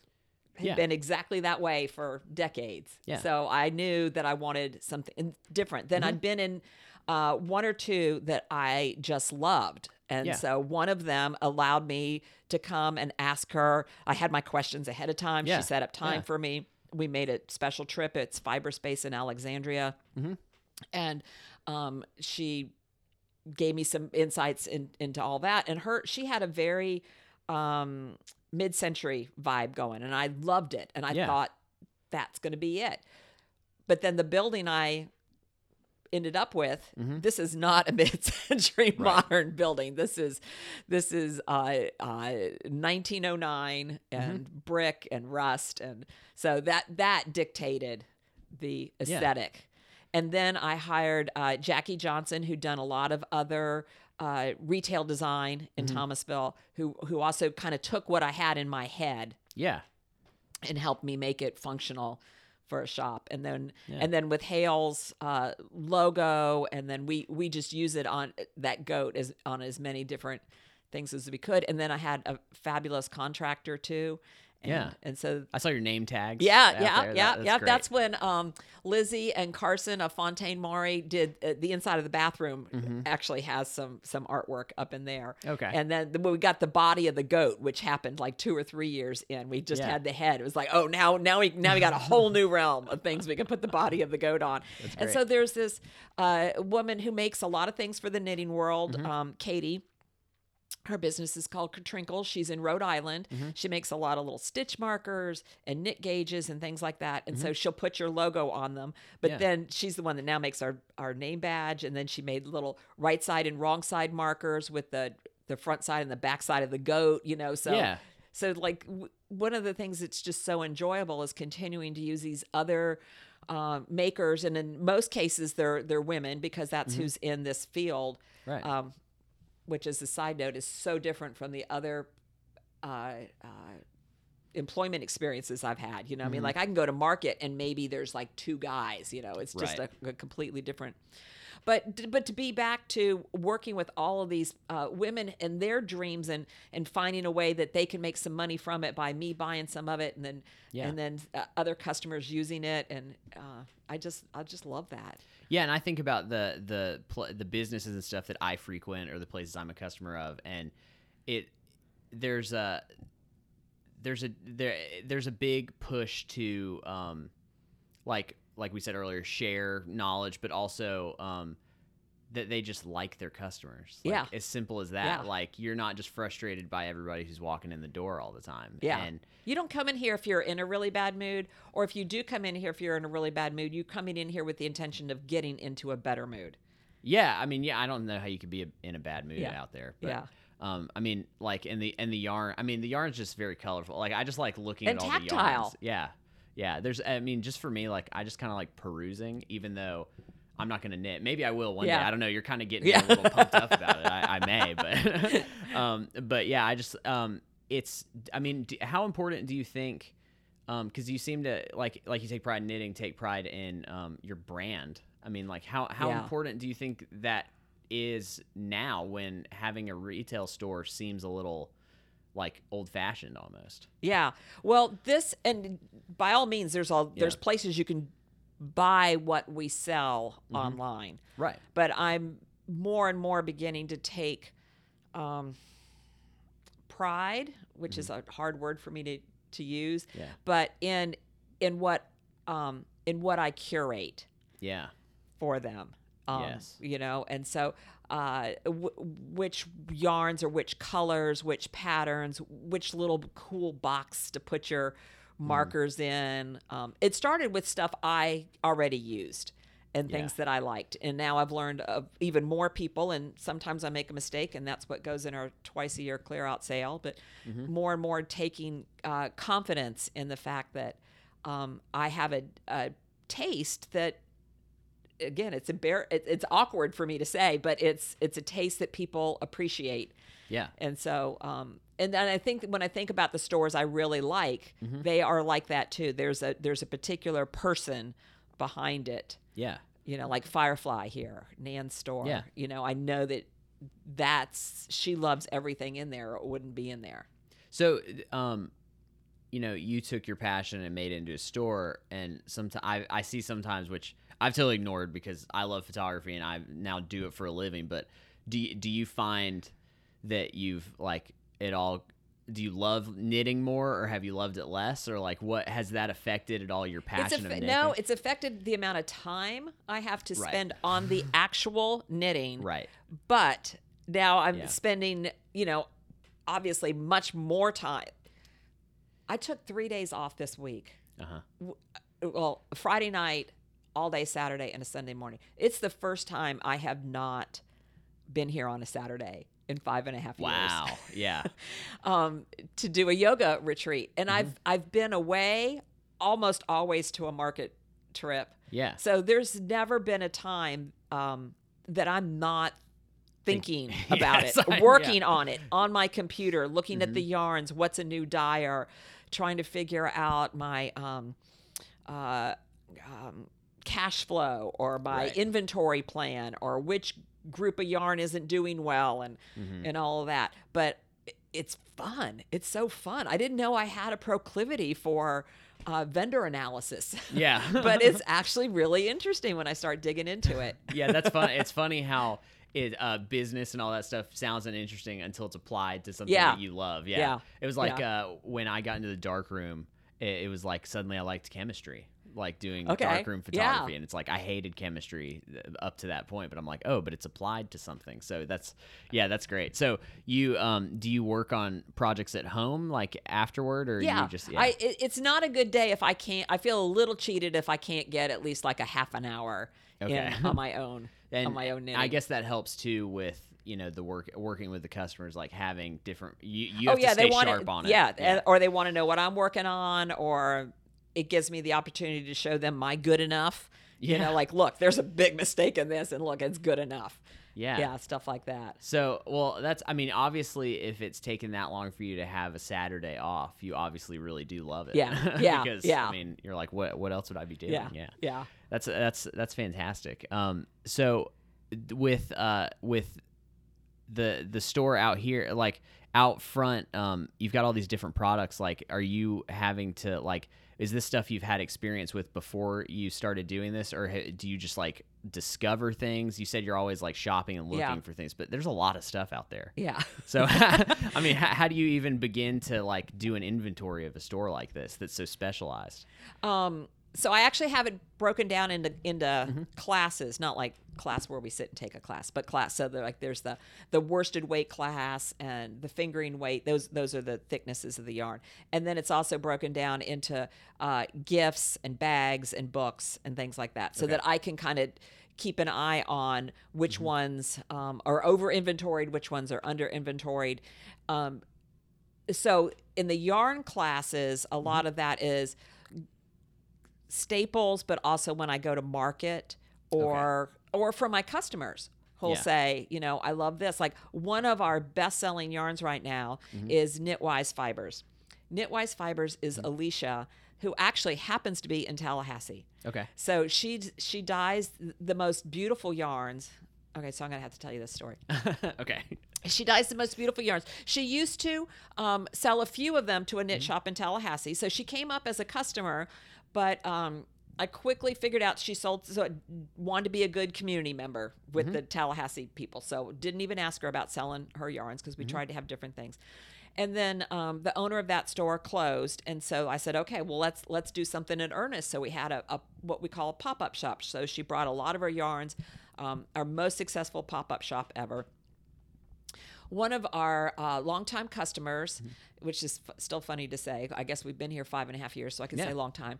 had Yeah. been exactly that way for decades. Yeah. Mm-hmm. So I knew that I wanted something different. Then I'd been in uh, one or two that I just loved. And Yeah. so one of them allowed me to come and ask her. I had my questions ahead of time. Yeah. She set up time for me. We made a special trip. It's Fiberspace in Alexandria. Mm-hmm. And um, she gave me some insights in, into all that. And her, she had a very um, mid-century vibe going, and I loved it. And I Yeah. thought that's going to be it. But then the building I ended up with, this is not a mid-century modern building. This is this is uh, uh, 1909 and brick and rust, and so that that dictated the aesthetic. And then I hired uh, Jackie Johnson, who'd done a lot of other uh, retail design in Thomasville, who who also kind of took what I had in my head yeah. and helped me make it functional for a shop. And then Yeah. and then with Hale's uh, logo and then we we just use it on that goat as on as many different things as we could. And then I had a fabulous contractor too and, Yeah. and so I saw your name tags. yeah, yeah, there. yeah, That- yeah. that's great. That's when um, Lizzie and Carson of Fontaine Maury did uh, the inside of the bathroom. Actually, has some some artwork up in there. Mm-hmm. Okay. And then the, when we got the body of the goat, which happened like two or three years in. We just Yeah. had the head. It was like, oh, now now we now we got a whole new realm of things we can put the body of the goat on. and great. so there's this uh, woman who makes a lot of things for the knitting world, Mm-hmm. um, Katie her business is called Katrinkle. She's in Rhode Island. Mm-hmm. She makes a lot of little stitch markers and knit gauges and things like that. And so she'll put your logo on them. But Mm-hmm. Yeah. then she's the one that now makes our, our name badge. And then she made little right side and wrong side markers with the the front side and the back side of the goat. You know, so Yeah. so like w- one of the things that's just so enjoyable is continuing to use these other um, makers, and in most cases they're they're women because that's who's in this field Mm-hmm. Right. um, which is a side note is so different from the other uh, uh, employment experiences I've had. You know, I mean, like I can go to market and maybe there's like two guys. You know, it's just Right. a, a completely different. But but to be back to working with all of these uh, women and their dreams and and finding a way that they can make some money from it by me buying some of it and then Yeah. and then uh, other customers using it and uh, I just I just love that. Yeah, and I think about the the pl- the businesses and stuff that I frequent or the places I'm a customer of, and it there's a there's a there there's a big push to um like like we said earlier share knowledge, but also um that they just like their customers. Like, Yeah. as simple as that. Yeah. Like you're not just frustrated by everybody who's walking in the door all the time. Yeah. and You don't come in here if you're in a really bad mood, or if you do come in here if you're in a really bad mood, you coming in here with the intention of getting into a better mood. Yeah, I mean, yeah, I don't know how you could be a, in a bad mood Yeah. out there. But, Yeah. Um, I mean, like in the and the yarn. I mean, the yarn's just very colorful. Like I just like looking And at all the yarns. Yeah, yeah. There's, I mean, just for me, like I just kind of like perusing, even though I'm not gonna knit. Maybe I will one Yeah. day. I don't know. You're kind of getting Yeah. a little pumped up about it. I, I may, but, um, but yeah, I just, um, it's. I mean, do, how important do you think? Um, because you seem to like, like you take pride in knitting, take pride in um your brand. I mean, like how how Yeah. important do you think that is now when having a retail store seems a little like old fashioned almost? Yeah. Well, this and by all means, there's all there's Yeah. places you can buy what we sell online. Right. but I'm more and more beginning to take um, pride, which is a hard word for me to, to use, Yeah. but in in what um, in what I curate Yeah. for them. Um, Yes. You know, and so uh, w- which yarns or which colors, which patterns, which little cool box to put your markers in. Um, it started with stuff I already used and things that I liked. And now I've learned of even more people, and sometimes I make a mistake, and that's what goes in our twice a year clear out sale. But more and more taking uh, confidence in the fact that um, I have a, a taste that again it's embar- it, it's awkward for me to say but it's it's a taste that people appreciate Yeah. and so um and then i think when i think about the stores i really like Mm-hmm. they are like that too there's a there's a particular person behind it Yeah. you know like firefly here nan's store Yeah. you know i know that that's she loves everything in there or it wouldn't be in there So, um, you know, you took your passion and made it into a store, and sometimes I, I see sometimes which I've totally ignored because I love photography and I now do it for a living. But do you, do you find that you've like it all? Do you love knitting more, or have you loved it less, or like what has that affected at all your passion it's of knitting? no it's affected the amount of time i have to Right. spend on the actual knitting right. but now I'm Yeah. spending, you know, obviously much more time. I took three days off this week. Uh huh. Well, Friday night, all day Saturday, and a Sunday morning. It's the first time I have not been here on a Saturday in five and a half years Wow. Yeah. um, to do a yoga retreat, and Mm-hmm. I've I've been away almost always to a market trip. Yeah. So there's never been a time um, that I'm not thinking about Yes, it, I- working on it on my computer, looking at Mm-hmm. the yarns, what's a new dye, or trying to figure out my um, uh, um, cash flow or my Right. inventory plan or which group of yarn isn't doing well and Mm-hmm. and all of that. But it's fun. It's so fun. I didn't know I had a proclivity for uh, vendor analysis. Yeah. but it's actually really interesting when I start digging into it. yeah, that's fun. It's funny how it uh, business and all that stuff sounds uninteresting until it's applied to something Yeah. that you love. Yeah, Yeah. it was like uh, when I got into the dark room, it, it was like suddenly I liked chemistry, like doing Okay. dark room Yeah. photography, and it's like I hated chemistry up to that point, but I'm like, oh, but it's applied to something. So that's yeah, that's great. So you um, do you work on projects at home like afterward, or yeah, you just yeah? I it's not a good day if I can't. I feel a little cheated if I can't get at least like a half an hour Okay. in on my own and on my own knitting. I guess that helps too with you know the work working with the customers, like having different. You you have oh yeah, to stay they want sharp on it. Yeah, and- or they want to know what I'm working on, or it gives me the opportunity to show them my good enough. You know, like look, there's a big mistake in this, and look, it's good enough. yeah. Yeah, stuff like that. So, well, that's, I mean, obviously, if it's taken that long for you to have a Saturday off, you obviously really do love it. Yeah, yeah, because, yeah. I mean, you're like, what, what else would I be doing? Yeah, Yeah. yeah. That's, that's, that's fantastic. Um, so with, uh, with the, the store out here, like out front, um, you've got all these different products. Like, are you having to, like, is this stuff you've had experience with before you started doing this, or do you just like discover things? You said you're always like shopping and looking Yeah. for things, but there's a lot of stuff out there. Yeah. So, I mean, how, how do you even begin to like do an inventory of a store like this that's so specialized? Um, so I actually have it broken down into into Mm-hmm. classes, not like class where we sit and take a class, but class. So they're like there's the the worsted weight class and the fingering weight. Those those are the thicknesses of the yarn, and then it's also broken down into uh, gifts and bags and books and things like that, so that I can kind of keep an eye on which Mm-hmm. ones um, are over inventoried, which ones are under inventoried. Um, so in the yarn classes, a lot of that is staples, but also when I go to market or or for my customers who'll Yeah. say, you know, I love this. Like one of our best selling yarns right now mm-hmm. is Knitwise Fibers. Knitwise Fibers is mm-hmm. Alicia, who actually happens to be in Tallahassee. Okay. So she she dyes the most beautiful yarns. Okay, so I'm gonna have to tell you this story. okay. She dyes the most beautiful yarns. She used to um, sell a few of them to a knit mm-hmm. shop in Tallahassee. So she came up as a customer, but um, I quickly figured out she sold, so I wanted to be a good community member with the Tallahassee people. So didn't even ask her about selling her yarns because we tried to have different things. And then um, the owner of that store closed, and so I said, "Okay, well let's let's do something in earnest." So we had a, a what we call a pop up shop. So she brought a lot of her yarns, um, our most successful pop up shop ever one of our uh, longtime customers, which is f- still funny to say, I guess we've been here five and a half years, so I can Yeah. say long time.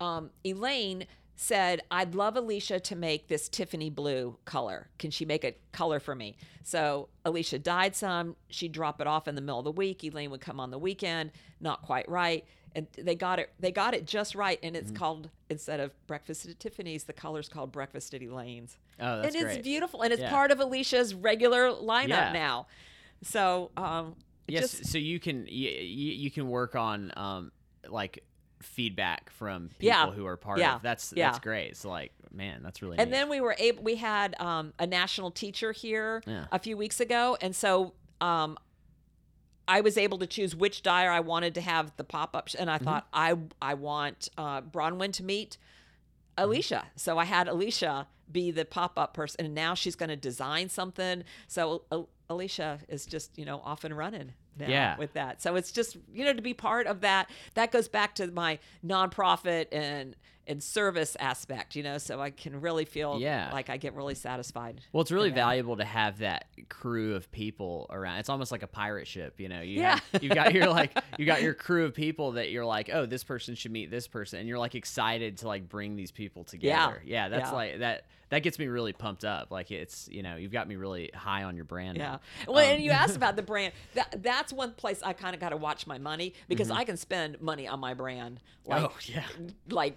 Um, Elaine said, I'd love Alicia to make this Tiffany blue color. Can she make a color for me? So Alicia dyed some. She'd drop it off in the middle of the week. Elaine would come on the weekend, not quite right. And they got it. They got it just right, and it's called instead of breakfast at Tiffany's, the color's called breakfast at Elaine's Oh, that's and it's great. beautiful and it's Yeah. part of alicia's regular lineup Yeah. now so um Yes. just so you can you, you can work on um like feedback from people Yeah. who are part Yeah. of that's Yeah. that's great. So like, man, that's really and neat. then we were able we had um a national teacher here a few weeks ago and so um I was able to choose which dyer I wanted to have the pop up, and I Mm-hmm. thought I I want uh, Bronwyn to meet Alicia. So I had Alicia be the pop up person, and now she's going to design something. So uh, Alicia is just you know off and running Yeah. with that. So it's just you know to be part of that. That goes back to my nonprofit and and service aspect. You know, so I can really feel Yeah. like I get really satisfied. Well, it's really valuable to have that crew of people around. It's almost like a pirate ship, you know. You Yeah. have, you got your like you got your crew of people that you're like, oh, this person should meet this person, and you're like excited to like bring these people together. Yeah, yeah that's Yeah. like that. That gets me really pumped up. Like it's you know you've got me really high on your brand. Yeah. now. Well, Um, and you asked about the brand. That that's one place I kind of got to watch my money because I can spend money on my brand. Like, oh yeah. like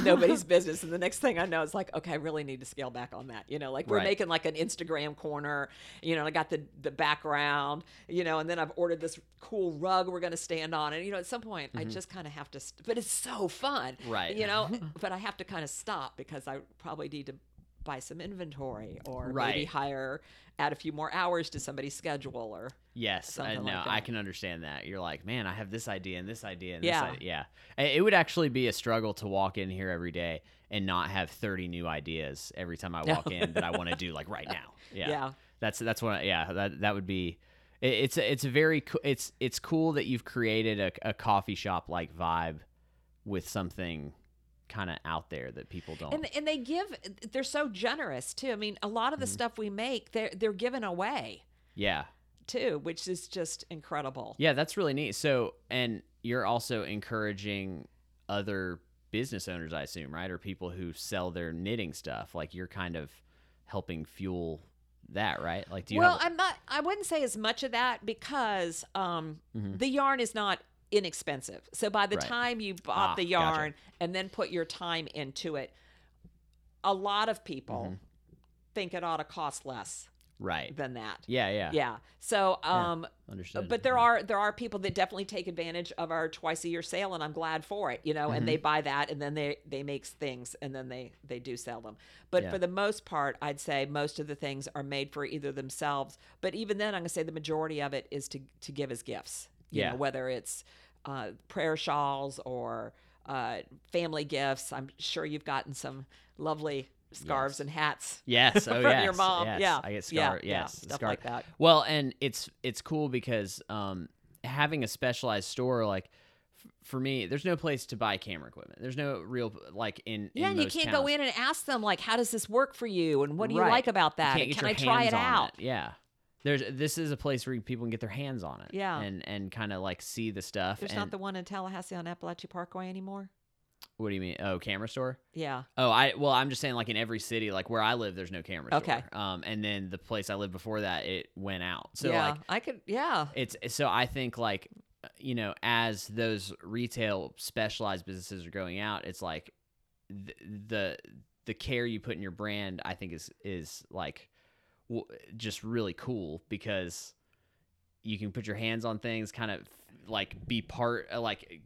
nobody's business. And the next thing I know, it's like, okay, I really need to scale back on that. You know, like we're Right. making like an Instagram corner. You know, I got the the background. You know, and then I've ordered this cool rug we're going to stand on. And you know, at some point, I just kind of have to. St- but it's so fun, Mm-hmm. Right. You know, but I have to kind of stop because I probably need to buy some inventory or maybe hire add a few more hours to somebody's schedule or Yes, I know. like I can understand that. You're like, man, I have this idea and this idea and Yeah. this idea. Yeah. It would actually be a struggle to walk in here every day and not have 30 new ideas every time I walk in that I want to do like right now. Yeah. Yeah. That's that's what I, yeah, that that would be it, it's a, it's a very it's it's cool that you've created a, a coffee shop like vibe with something kind of out there that people don't. and and they give they're so generous too. I mean, a lot of Mm-hmm. the stuff we make they're they're given away yeah. too, which is just incredible. Yeah, that's really neat. So, and you're also encouraging other business owners, I assume, right? Or people who sell their knitting stuff. Like you're kind of helping fuel that, right? Like, do you well, have? I'm not. I wouldn't say as much of that because um, Mhm. the yarn is not inexpensive. So by the Right. time you bought Ah, the gotcha. yarn and then put your time into it, a lot of people Mm-hmm. think it ought to cost less right. than that. Yeah, yeah. Yeah. So, um, Understood. but there are there are people that definitely take advantage of our twice a year sale, and I'm glad for it. You know, and they Mm-hmm. buy that, and then they they make things, and then they they do sell them. But Yeah. for the most part, I'd say most of the things are made for either themselves. But even then, I'm gonna say the majority of it is to to give as gifts. You Yeah. know, whether it's uh, prayer shawls or uh, family gifts. I'm sure you've gotten some lovely scarves Yes. and hats. Yes. Oh, from yes. your mom. yes. Yeah. I get Yeah, scar. yeah, yes. stuff scar- like that. Well, and it's it's cool because um, having a specialized store like. For me, there's no place to buy camera equipment. There's no real like in Yeah, in and you can't towns. go in and ask them like, "How does this work for you?" and "What do you Right. like about You that?" "Can I try it out?" Yeah. There's this is a place where people can get their hands on it. Yeah. And and kind of like see the stuff. There's and, not the one in Tallahassee on Apalachee Parkway anymore. what do you mean? Oh, camera store? Yeah. Oh, I well, I'm just saying like in every city, like where I live, there's no camera Okay. store. Um, and then the place I lived before that, it went out. So yeah, like I could. Yeah. it's so I think like you know as those retail specialized businesses are going out, it's like th- the the care you put in your brand, I think is is like just really cool because you can put your hands on things, kind of like be part uh, like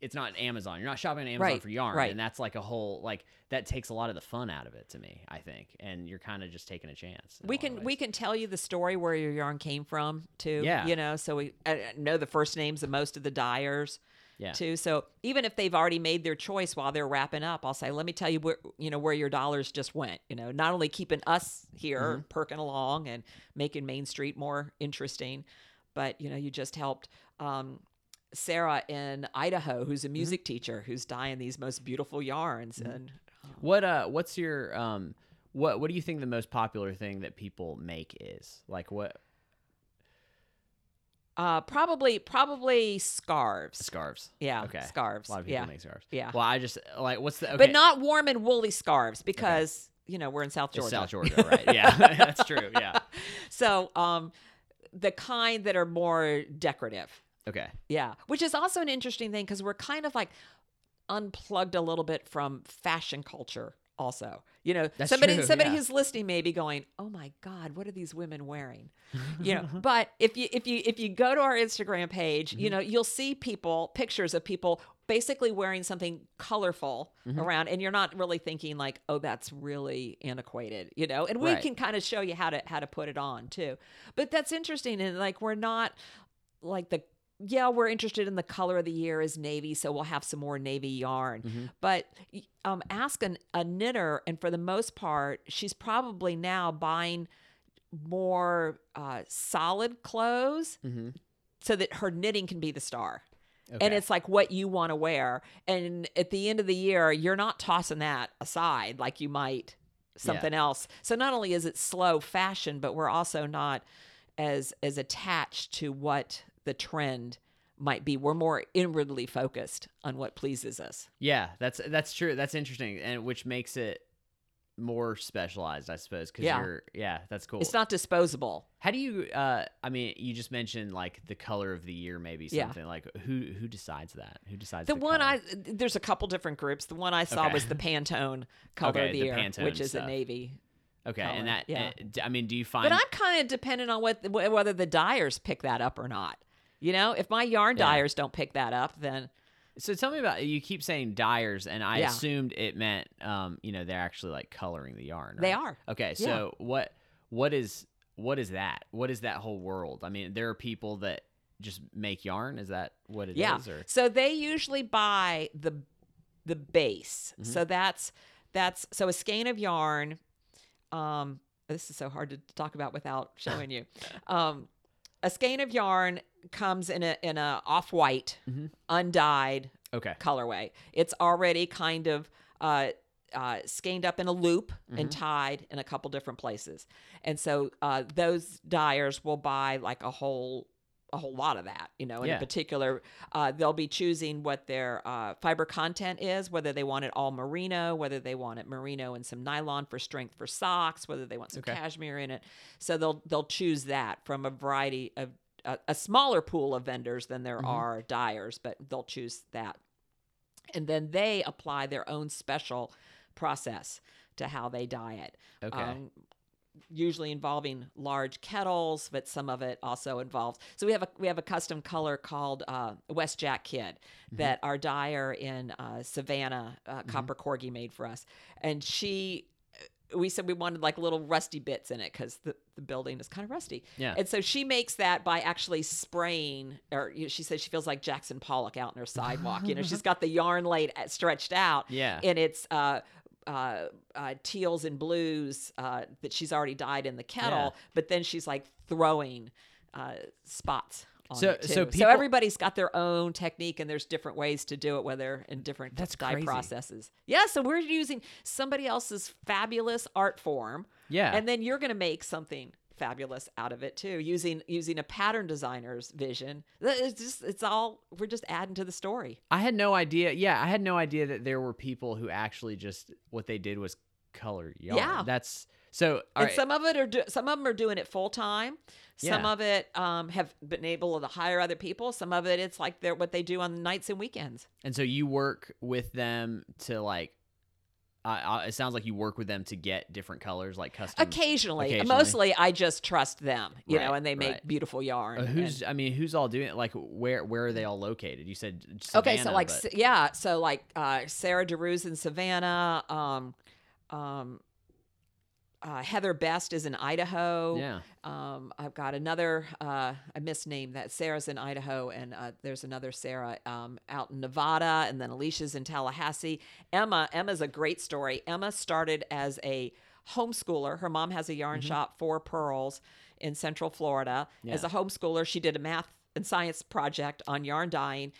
it's not Amazon. You're not shopping on Amazon Right, for yarn, right. and that's like a whole like that takes a lot of the fun out of it to me. I think, and you're kind of just taking a chance. We can we can tell you the story where your yarn came from too. Yeah. You know, so we I know the first names of most of the dyers. Yeah. Too. So even if they've already made their choice while they're wrapping up, I'll say, let me tell you where you know where your dollars just went. You know, not only keeping us here Mm-hmm. perking along and making Main Street more interesting, but you know, you just helped um, Sarah in Idaho, who's Mm-hmm. a music teacher, who's dyeing these most beautiful yarns, and What uh what's your um what what do you think the most popular thing that people make is? Like what uh, probably probably scarves. scarves? Yeah, Okay. scarves. A lot of people yeah. make scarves. Yeah. Well, I just like what's the okay, but not warm and woolly scarves because you know we're in South it's Georgia. South Georgia, right? Yeah. That's true. Yeah. So um, the kind that are more decorative. Okay. Yeah, which is also an interesting thing because we're kind of like unplugged a little bit from fashion culture. Also, you know, That's somebody true, somebody yeah. who's listening may be going, "Oh my God, what are these women wearing?" you know. But if you if you if you go to our Instagram page, Mm-hmm. you know, you'll see people pictures of people basically wearing something colorful Mm-hmm. around, and you're not really thinking like, "Oh, that's really antiquated," you know. And we Right. can kind of show you how to how to put it on too. But that's interesting, and like we're not like the yeah, we're interested in the color of the year is navy, so we'll have some more navy yarn. Mm-hmm. But um, ask an, a knitter, and for the most part, she's probably now buying more uh, solid clothes Mm-hmm. so that her knitting can be the star. Okay. And it's like what you want to wear. And at the end of the year, you're not tossing that aside like you might something else. So not only is it slow fashion, but we're also not as as attached to what the trend might be. We're more inwardly focused on what pleases us. Yeah, that's that's true. That's interesting, and which makes it more specialized, I suppose. Because Yeah. you're, yeah, that's cool. It's not disposable. How do you? uh I mean, you just mentioned like the color of the year, maybe Yeah. something like who who decides that? Who decides The, one color? I there's a couple different groups. The one I saw Okay. was the Pantone color Okay, of the the year, Pantone which is stuff. a navy. okay, color, and that yeah. d- I mean, do you find? But I'm kind of dependent on what whether the dyers pick that up or not. You know, if my yarn Yeah. dyers don't pick that up, then so tell me about. You keep saying dyers, and I Yeah. assumed it meant, um, you know, they're actually like coloring the yarn. they are. Okay, Yeah. so what what is what is that? What is that whole world? I mean, there are people that just make yarn. Is that what it is? yeah. So they usually buy the the base. Mm-hmm. So that's that's so a skein of yarn. Um, this is so hard to talk about without showing you. Um, a skein of yarn comes in a in a off white, Mm-hmm. undyed okay, colorway. It's already kind of uh, uh, skeined up in a loop Mm-hmm. and tied in a couple different places. And so uh, those dyers will buy like a whole a whole lot of that. You know, in Yeah. a particular, uh, they'll be choosing what their uh, fiber content is, whether they want it all merino, whether they want it merino and some nylon for strength for socks, whether they want some Okay. cashmere in it. So they'll they'll choose that from a variety of a, a smaller pool of vendors than Mm-hmm. there are dyers, but they'll choose that and then they apply their own special process to how they dye it. Okay. usually involving large kettles, but some of it also involves. So we have a we have a custom color called uh, West Jack Kid that our dyer in uh, Savannah, uh, Copper Corgi, made for us, and she. We said we wanted like little rusty bits in it because the, the building is kind of rusty. Yeah. And so she makes that by actually spraying, or you know, she says she feels like Jackson Pollock out in her sidewalk. you know, she's got the yarn laid uh, stretched out. Yeah. And it's uh, uh, uh, teals and blues uh, that she's already dyed in the kettle, Yeah. but then she's like throwing uh, spots. So- it too. so so everybody's got their own technique, and there's different ways to do it, whether in different That's dye crazy. processes. Yeah, so we're using somebody else's fabulous art form, Yeah. and then you're going to make something fabulous out of it too, using using a pattern designer's vision. It's just it's all we're just adding to the story. I had no idea. Yeah, I had no idea that there were people who actually just what they did was color yarn. Yeah. That's so. and right. some of it are do- some of them are doing it full time. Some Yeah. of it um, have been able to hire other people. Some of it it's like they're what they do on nights and weekends. And so you work with them to like. Uh, it sounds like you work with them to get different colors, like custom. Occasionally, occasionally. mostly I just trust them, you know, and they make right. beautiful yarn. Uh, and- who's? I mean, who's all doing it? Like, where? Where are they all located? You said. okay so like but- yeah so like uh sarah DeRuse in savannah um um uh, Heather Best is in Idaho. Yeah. Um, I've got another, uh, I misnamed that. Sarah's in Idaho, and uh, there's another Sarah um, out in Nevada, and then Alicia's in Tallahassee. Emma, Emma's a great story. Emma started as a homeschooler. Her mom has a yarn shop Four Purls in Central Florida. As a homeschooler, she did a math and science project on yarn dyeing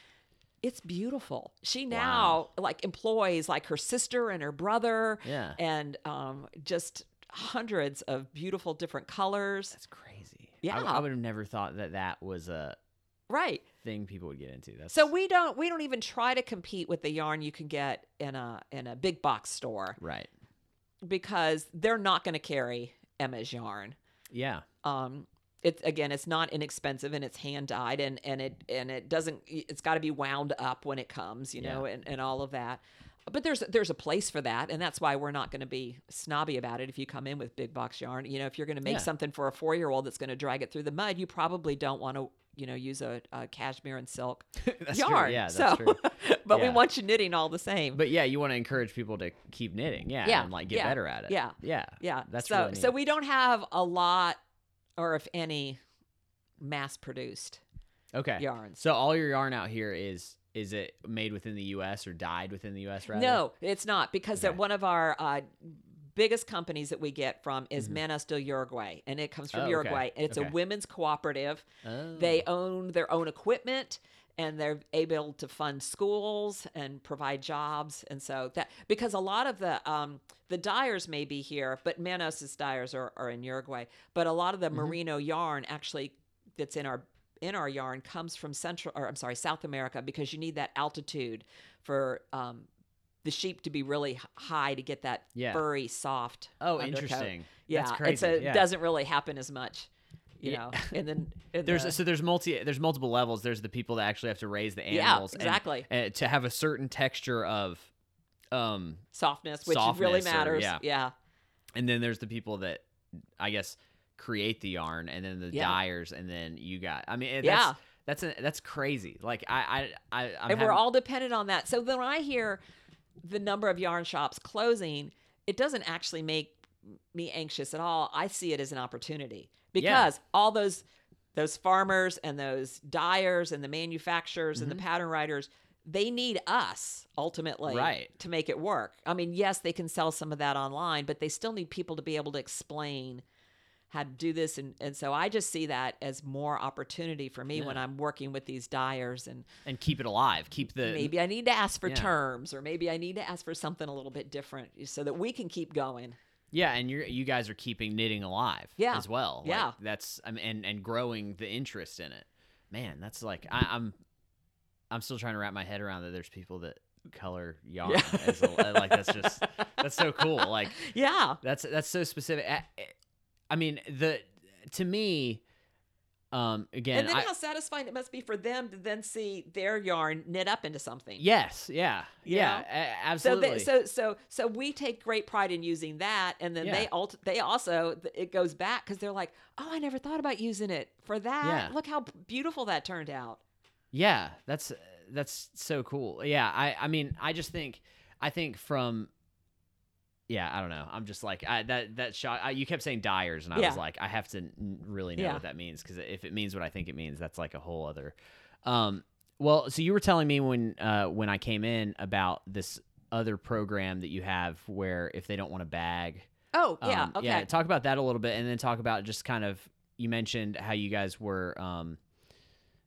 it's beautiful. She now like employs like her sister and her brother Yeah. and um just hundreds of beautiful different colors. That's crazy. Yeah. I, would have never thought that that was a Right. thing people would get into. That's So we don't we don't even try to compete with the yarn you can get in a in a big box store right. because they're not going to carry Emma's yarn. Yeah. um it's again it's not inexpensive and it's hand dyed and and it and it doesn't it's got to be wound up when it comes you know and, and all of that but there's there's a place for that and that's why we're not going to be snobby about it if you come in with big box yarn you know if you're going to make Yeah. something for a four year old that's going to drag it through the mud you probably don't want to you know use a, a cashmere and silk That's true. yarn Yeah, that's so true. but we want you knitting all the same But yeah, you want to encourage people to keep knitting. Yeah. Yeah, And like get yeah, better at it. yeah, Yeah. yeah That's so really so we don't have a lot or if any mass produced Okay. yarns. So all your yarn out here is is it made within the U.S. or dyed within the U.S. Rather? No, it's not because Okay. one of our uh, biggest companies that we get from is Manos del Uruguay, and it comes from Mm-hmm. Oh, okay. Uruguay, and it's Okay. a women's cooperative. Oh. They own their own equipment. And they're able to fund schools and provide jobs, and so that because a lot of the um, the dyers may be here, but Manos's dyers are, are in Uruguay. But a lot of the Mm-hmm. merino yarn actually that's in our in our yarn comes from Central or I'm sorry South America because you need that altitude for um, the sheep to be really high to get that Yeah. furry, soft. Oh, undercoat. interesting. Yeah, That's and so it yeah. doesn't really happen as much, you Yeah. know. And then in There's the- so there's multi there's multiple levels. There's the people that actually have to raise the animals, and- exactly. and to have a certain texture of, um, softness, which really softness or- matters. yeah. yeah. and then there's the people that, I guess, create the yarn, and then the Yeah. dyers, and then you got. I mean, eh, Yeah. that's that's a, that's crazy. Like I I I I'm and we're all dependent on that. So when I hear the number of yarn shops closing, it doesn't actually make me anxious at all. I see it as an opportunity because all those those farmers and those dyers and the manufacturers and the mm-hmm. pattern writers they need us ultimately Right. to make it work. I mean, yes, they can sell some of that online, but they still need people to be able to explain how to do this and, and so I just see that as more opportunity for me when I'm working with these dyers and and keep it alive. Keep the maybe I need to ask for Yeah. terms or maybe I need to ask for something a little bit different so that we can keep going. Yeah, and you you guys are keeping knitting alive Yeah. as well. Like, Yeah. that's I mean, and and growing the interest in it. Man, that's like I, I'm I'm still trying to wrap my head around that. There's people that color yarn Yeah. as a, like that's just that's so cool. Like Yeah. that's that's so specific. I, mean the to me, um again and then I, how satisfying it must be for them to then see their yarn knit up into something. yes yeah yeah know? a- So they, so so so we take great pride in using that, and then Yeah. they ult- they also it goes back because they're like, oh, I never thought about using it for that. Yeah. Look how beautiful that turned out. Yeah, that's that's so cool. Yeah, I I mean, I just think I think from yeah, I don't know. I'm just like I, that that shot. I, you kept saying dyers, and I Yeah. was like, I have to n- really know Yeah. what that means because if it means what I think it means, that's like a whole other. Um, well, so you were telling me when uh when I came in about this other program that you have where if they don't want a bag, Oh yeah, um, okay. Yeah, talk about that a little bit, and then talk about just kind of you mentioned how you guys were, um,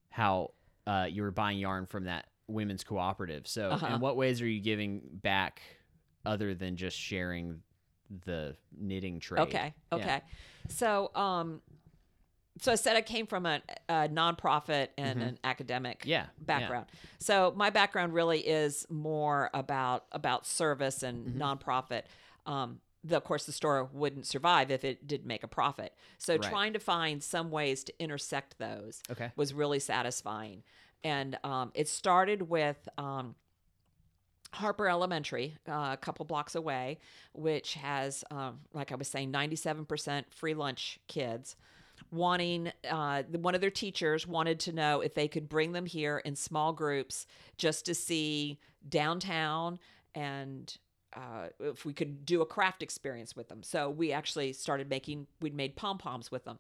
how uh, you were buying yarn from that women's cooperative. So, Uh-huh. in what ways are you giving back other than just sharing the knitting trade? Okay. Yeah. Okay. So, um, so I said I came from a, a nonprofit and an academic Mm-hmm. Yeah, yeah. background. So my background really is more about about service and Mm-hmm. nonprofit. Um, the, of course, the store wouldn't survive if it didn't make a profit. So Right. trying to find some ways to intersect those Okay. was really satisfying. And um, it started with um, Harper Elementary, uh, a couple blocks away, which has, um, like I was saying, 97% free lunch kids. Wanting, uh, the- one of their teachers wanted to know if they could bring them here in small groups just to see downtown and uh, if we could do a craft experience with them. So we actually started making, we'd made pom poms with them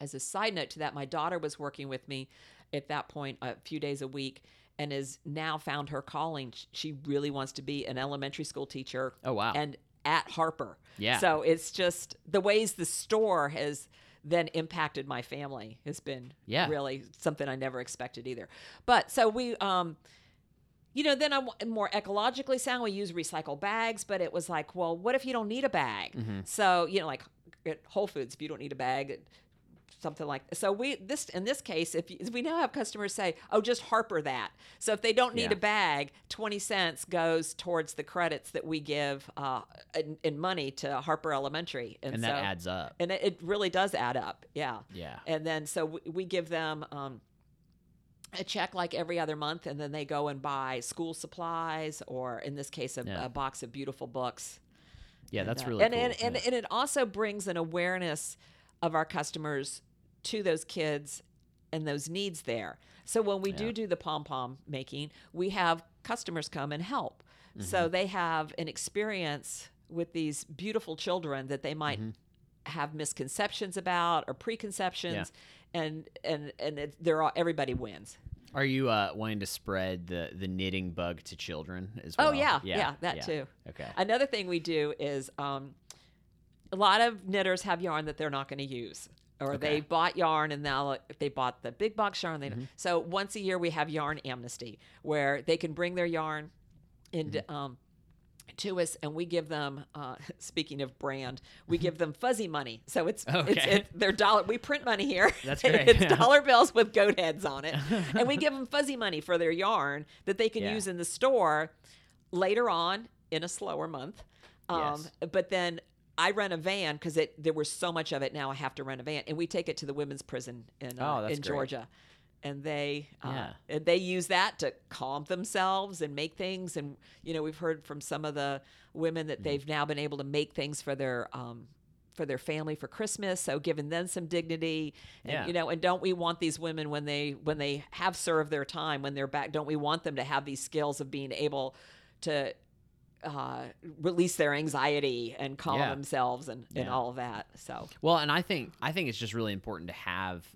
as a side note to that, my daughter was working with me at that point a few days a week and has now found her calling. She really wants to be an elementary school teacher. Oh, wow. And at Harper. Yeah. So it's just the ways the store has then impacted my family has been Yeah. really something I never expected either. But so we um you know, then I'm more ecologically sound. We use recycled bags, but it was like, well, what if you don't need a bag? Mm-hmm. So, you know, like at Whole Foods, if you don't need a bag, something like so we this in this case if you, we now have customers say oh just harper that so if they don't need Yeah. a bag 20 cents goes towards the credits that we give uh, in, in money to harper elementary And so, that adds up. and it, it really does add up yeah Yeah. and then so we, we give them um, a check like every other month and then they go and buy school supplies or in this case a, Yeah. a box of beautiful books Yeah, that's and, uh, really and, cool. and, and, Yeah. and it also brings an awareness of our customers to those kids and those needs there. So when we Yeah. do do the pom pom making, we have customers come and help. So Mm-hmm. they have an experience with these beautiful children that they might Mm-hmm. have misconceptions about or preconceptions, and and and it, they're all everybody wins. Are you uh, wanting to spread the the knitting bug to children as well? Oh well? yeah, yeah, that too. Okay. Another thing we do is um, a lot of knitters have yarn that they're not going to use. Or Okay. they bought yarn and now if they bought the big box yarn, they Mm-hmm. so once a year we have yarn amnesty where they can bring their yarn and Mm-hmm. um, to us and we give them uh, speaking of brand we give them fuzzy money so it's it's, Okay. it's their dollar we print money here That's great. it's dollar bills with goat heads on it and we give them fuzzy money for their yarn that they can Yeah. use in the store later on in a slower month. Um, Yes. But then I rent a van because it there was so much of it. Now I have to rent a van, and we take it to the women's prison in uh, Oh, in great. Georgia. And they, uh, Yeah. and they use that to calm themselves and make things. And you know, we've heard from some of the women Mm-hmm. that they've now been able to make things for their um, for their family for Christmas, so giving them some dignity. And Yeah. you know, and don't we want these women when they when they have served their time, when they're back, don't we want them to have these skills of being able to uh, release their anxiety and calm Yeah. themselves and, and all of that. So Well, and I think I think it's just really important to have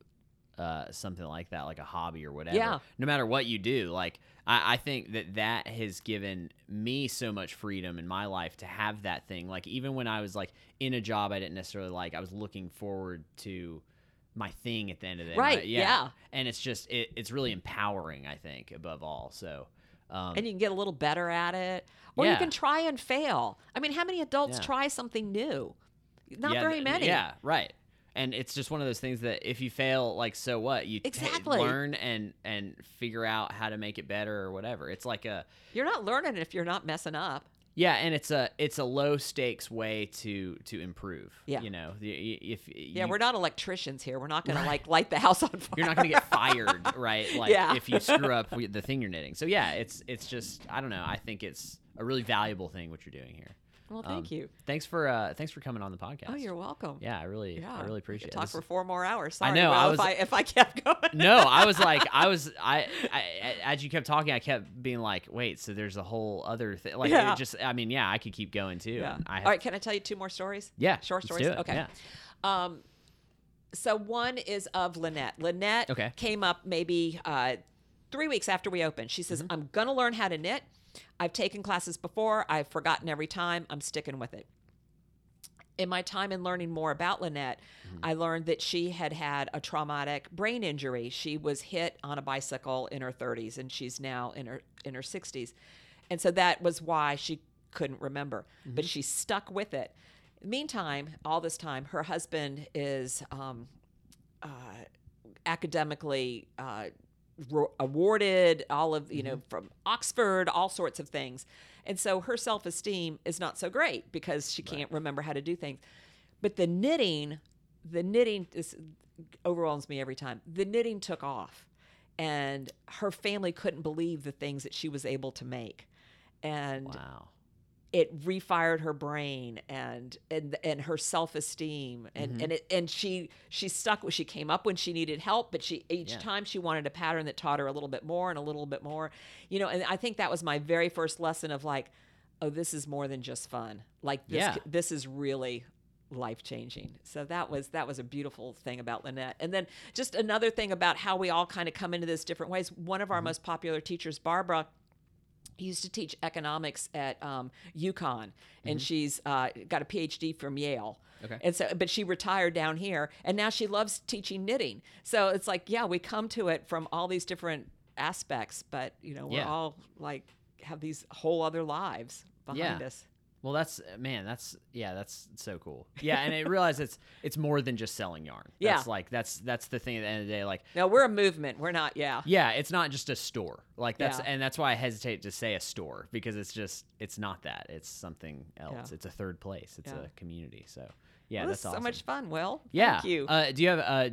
uh, something like that, like a hobby or whatever. Yeah. No matter what you do, like I, I think that that has given me so much freedom in my life to have that thing. Like even when I was like in a job I didn't necessarily like, I was looking forward to my thing at the end of the day. Right, My- yeah. And it's just it, it's really empowering. I think above all. So. Um, and you can get a little better at it, or you can try and fail. I mean, how many adults Yeah. try something new? Not Yeah, very many. Yeah, right. And it's just one of those things that if you fail, like so what? You Exactly. learn and and figure out how to make it better or whatever. It's like a You're not learning if you're not messing up. Yeah, and it's a it's a low stakes way to to improve. Yeah. you know, if Yeah, we're not electricians here. We're not going Right. to like light the house on fire. you're not going to get fired, right? Like Yeah. if you screw up the thing you're knitting. So yeah, it's it's just I don't know. I think it's a really valuable thing what you're doing here. Well, thank Um, you. Thanks for uh thanks for coming on the podcast. Oh, you're welcome. yeah, I really Yeah, I really appreciate it. Talk This- for four more hours. Sorry, I know, I Will, was- if I if I kept going. no, I was like, I was, I, I, as you kept talking, I kept being like, wait, so there's a whole other thing. Like, Yeah. it just, I mean, yeah, I could keep going too. Yeah. I have, All right. Can I tell you two more stories? yeah, Short stories. Okay. Yeah. Um, so one is of Lynette. Lynette Okay. came up maybe uh, three weeks after we opened. She Mm-hmm. says, "I'm gonna learn how to knit. I've taken classes before. I've forgotten every time. I'm sticking with it." In my time in learning more about Lynette, Mm-hmm. I learned that she had had a traumatic brain injury. She was hit on a bicycle in her 30s, and she's now in her in her 60s, and so that was why she couldn't remember. Mm-hmm. But she stuck with it. Meantime, all this time, her husband is um, uh, academically uh, awarded, all of you know mm-hmm. from Oxford, all sorts of things, and so her self esteem is not so great because she can't remember how to do things. But the knitting, the knitting is, overwhelms me every time. The knitting took off, and her family couldn't believe the things that she was able to make, and Wow. It refired her brain and and and her self-esteem and Mm-hmm. and it and she she stuck with she came up when she needed help but she each Yeah. time she wanted a pattern that taught her a little bit more and a little bit more you know and i think that was my very first lesson of like oh this is more than just fun like this Yeah. this is really life changing so that was that was a beautiful thing about lynette and then just another thing about how we all kind of come into this different ways one of our Mm-hmm. most popular teachers barbara used to teach economics at um, UConn, and she's uh, got a PhD from Yale. Mm-hmm. Okay. And so, but she retired down here, and now she loves teaching knitting. So it's like, yeah, we come to it from all these different aspects, but you know, we're Yeah. all like have these whole other lives behind Yeah. us. Well, that's man, that's yeah, that's so cool. Yeah, and I realize it's it's more than just selling yarn. Yeah. That's like that's that's the thing at the end of the day. Like, No, we're a movement. We're not. Yeah. yeah, it's not just a store. Like that's Yeah. and that's why I hesitate to say a store because it's just it's not that. It's something else. Yeah. It's a third place. It's Yeah. a community. So yeah, Well, that's awesome. so much fun. Will. Yeah. Thank you. Uh, do you have uh,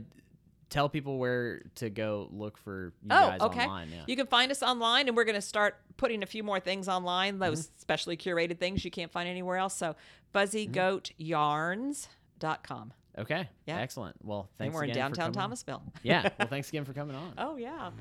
tell people where to go look for you Oh, guys okay. online? Yeah. You can find us online, and we're going to start putting a few more things online, those Mm-hmm. specially curated things you can't find anywhere else. So, fuzzygoatyarns.com. okay. Yeah. Excellent. Well, thanks. And we're in downtown. Thomasville. Yeah. Well, thanks again for coming on. Oh, yeah.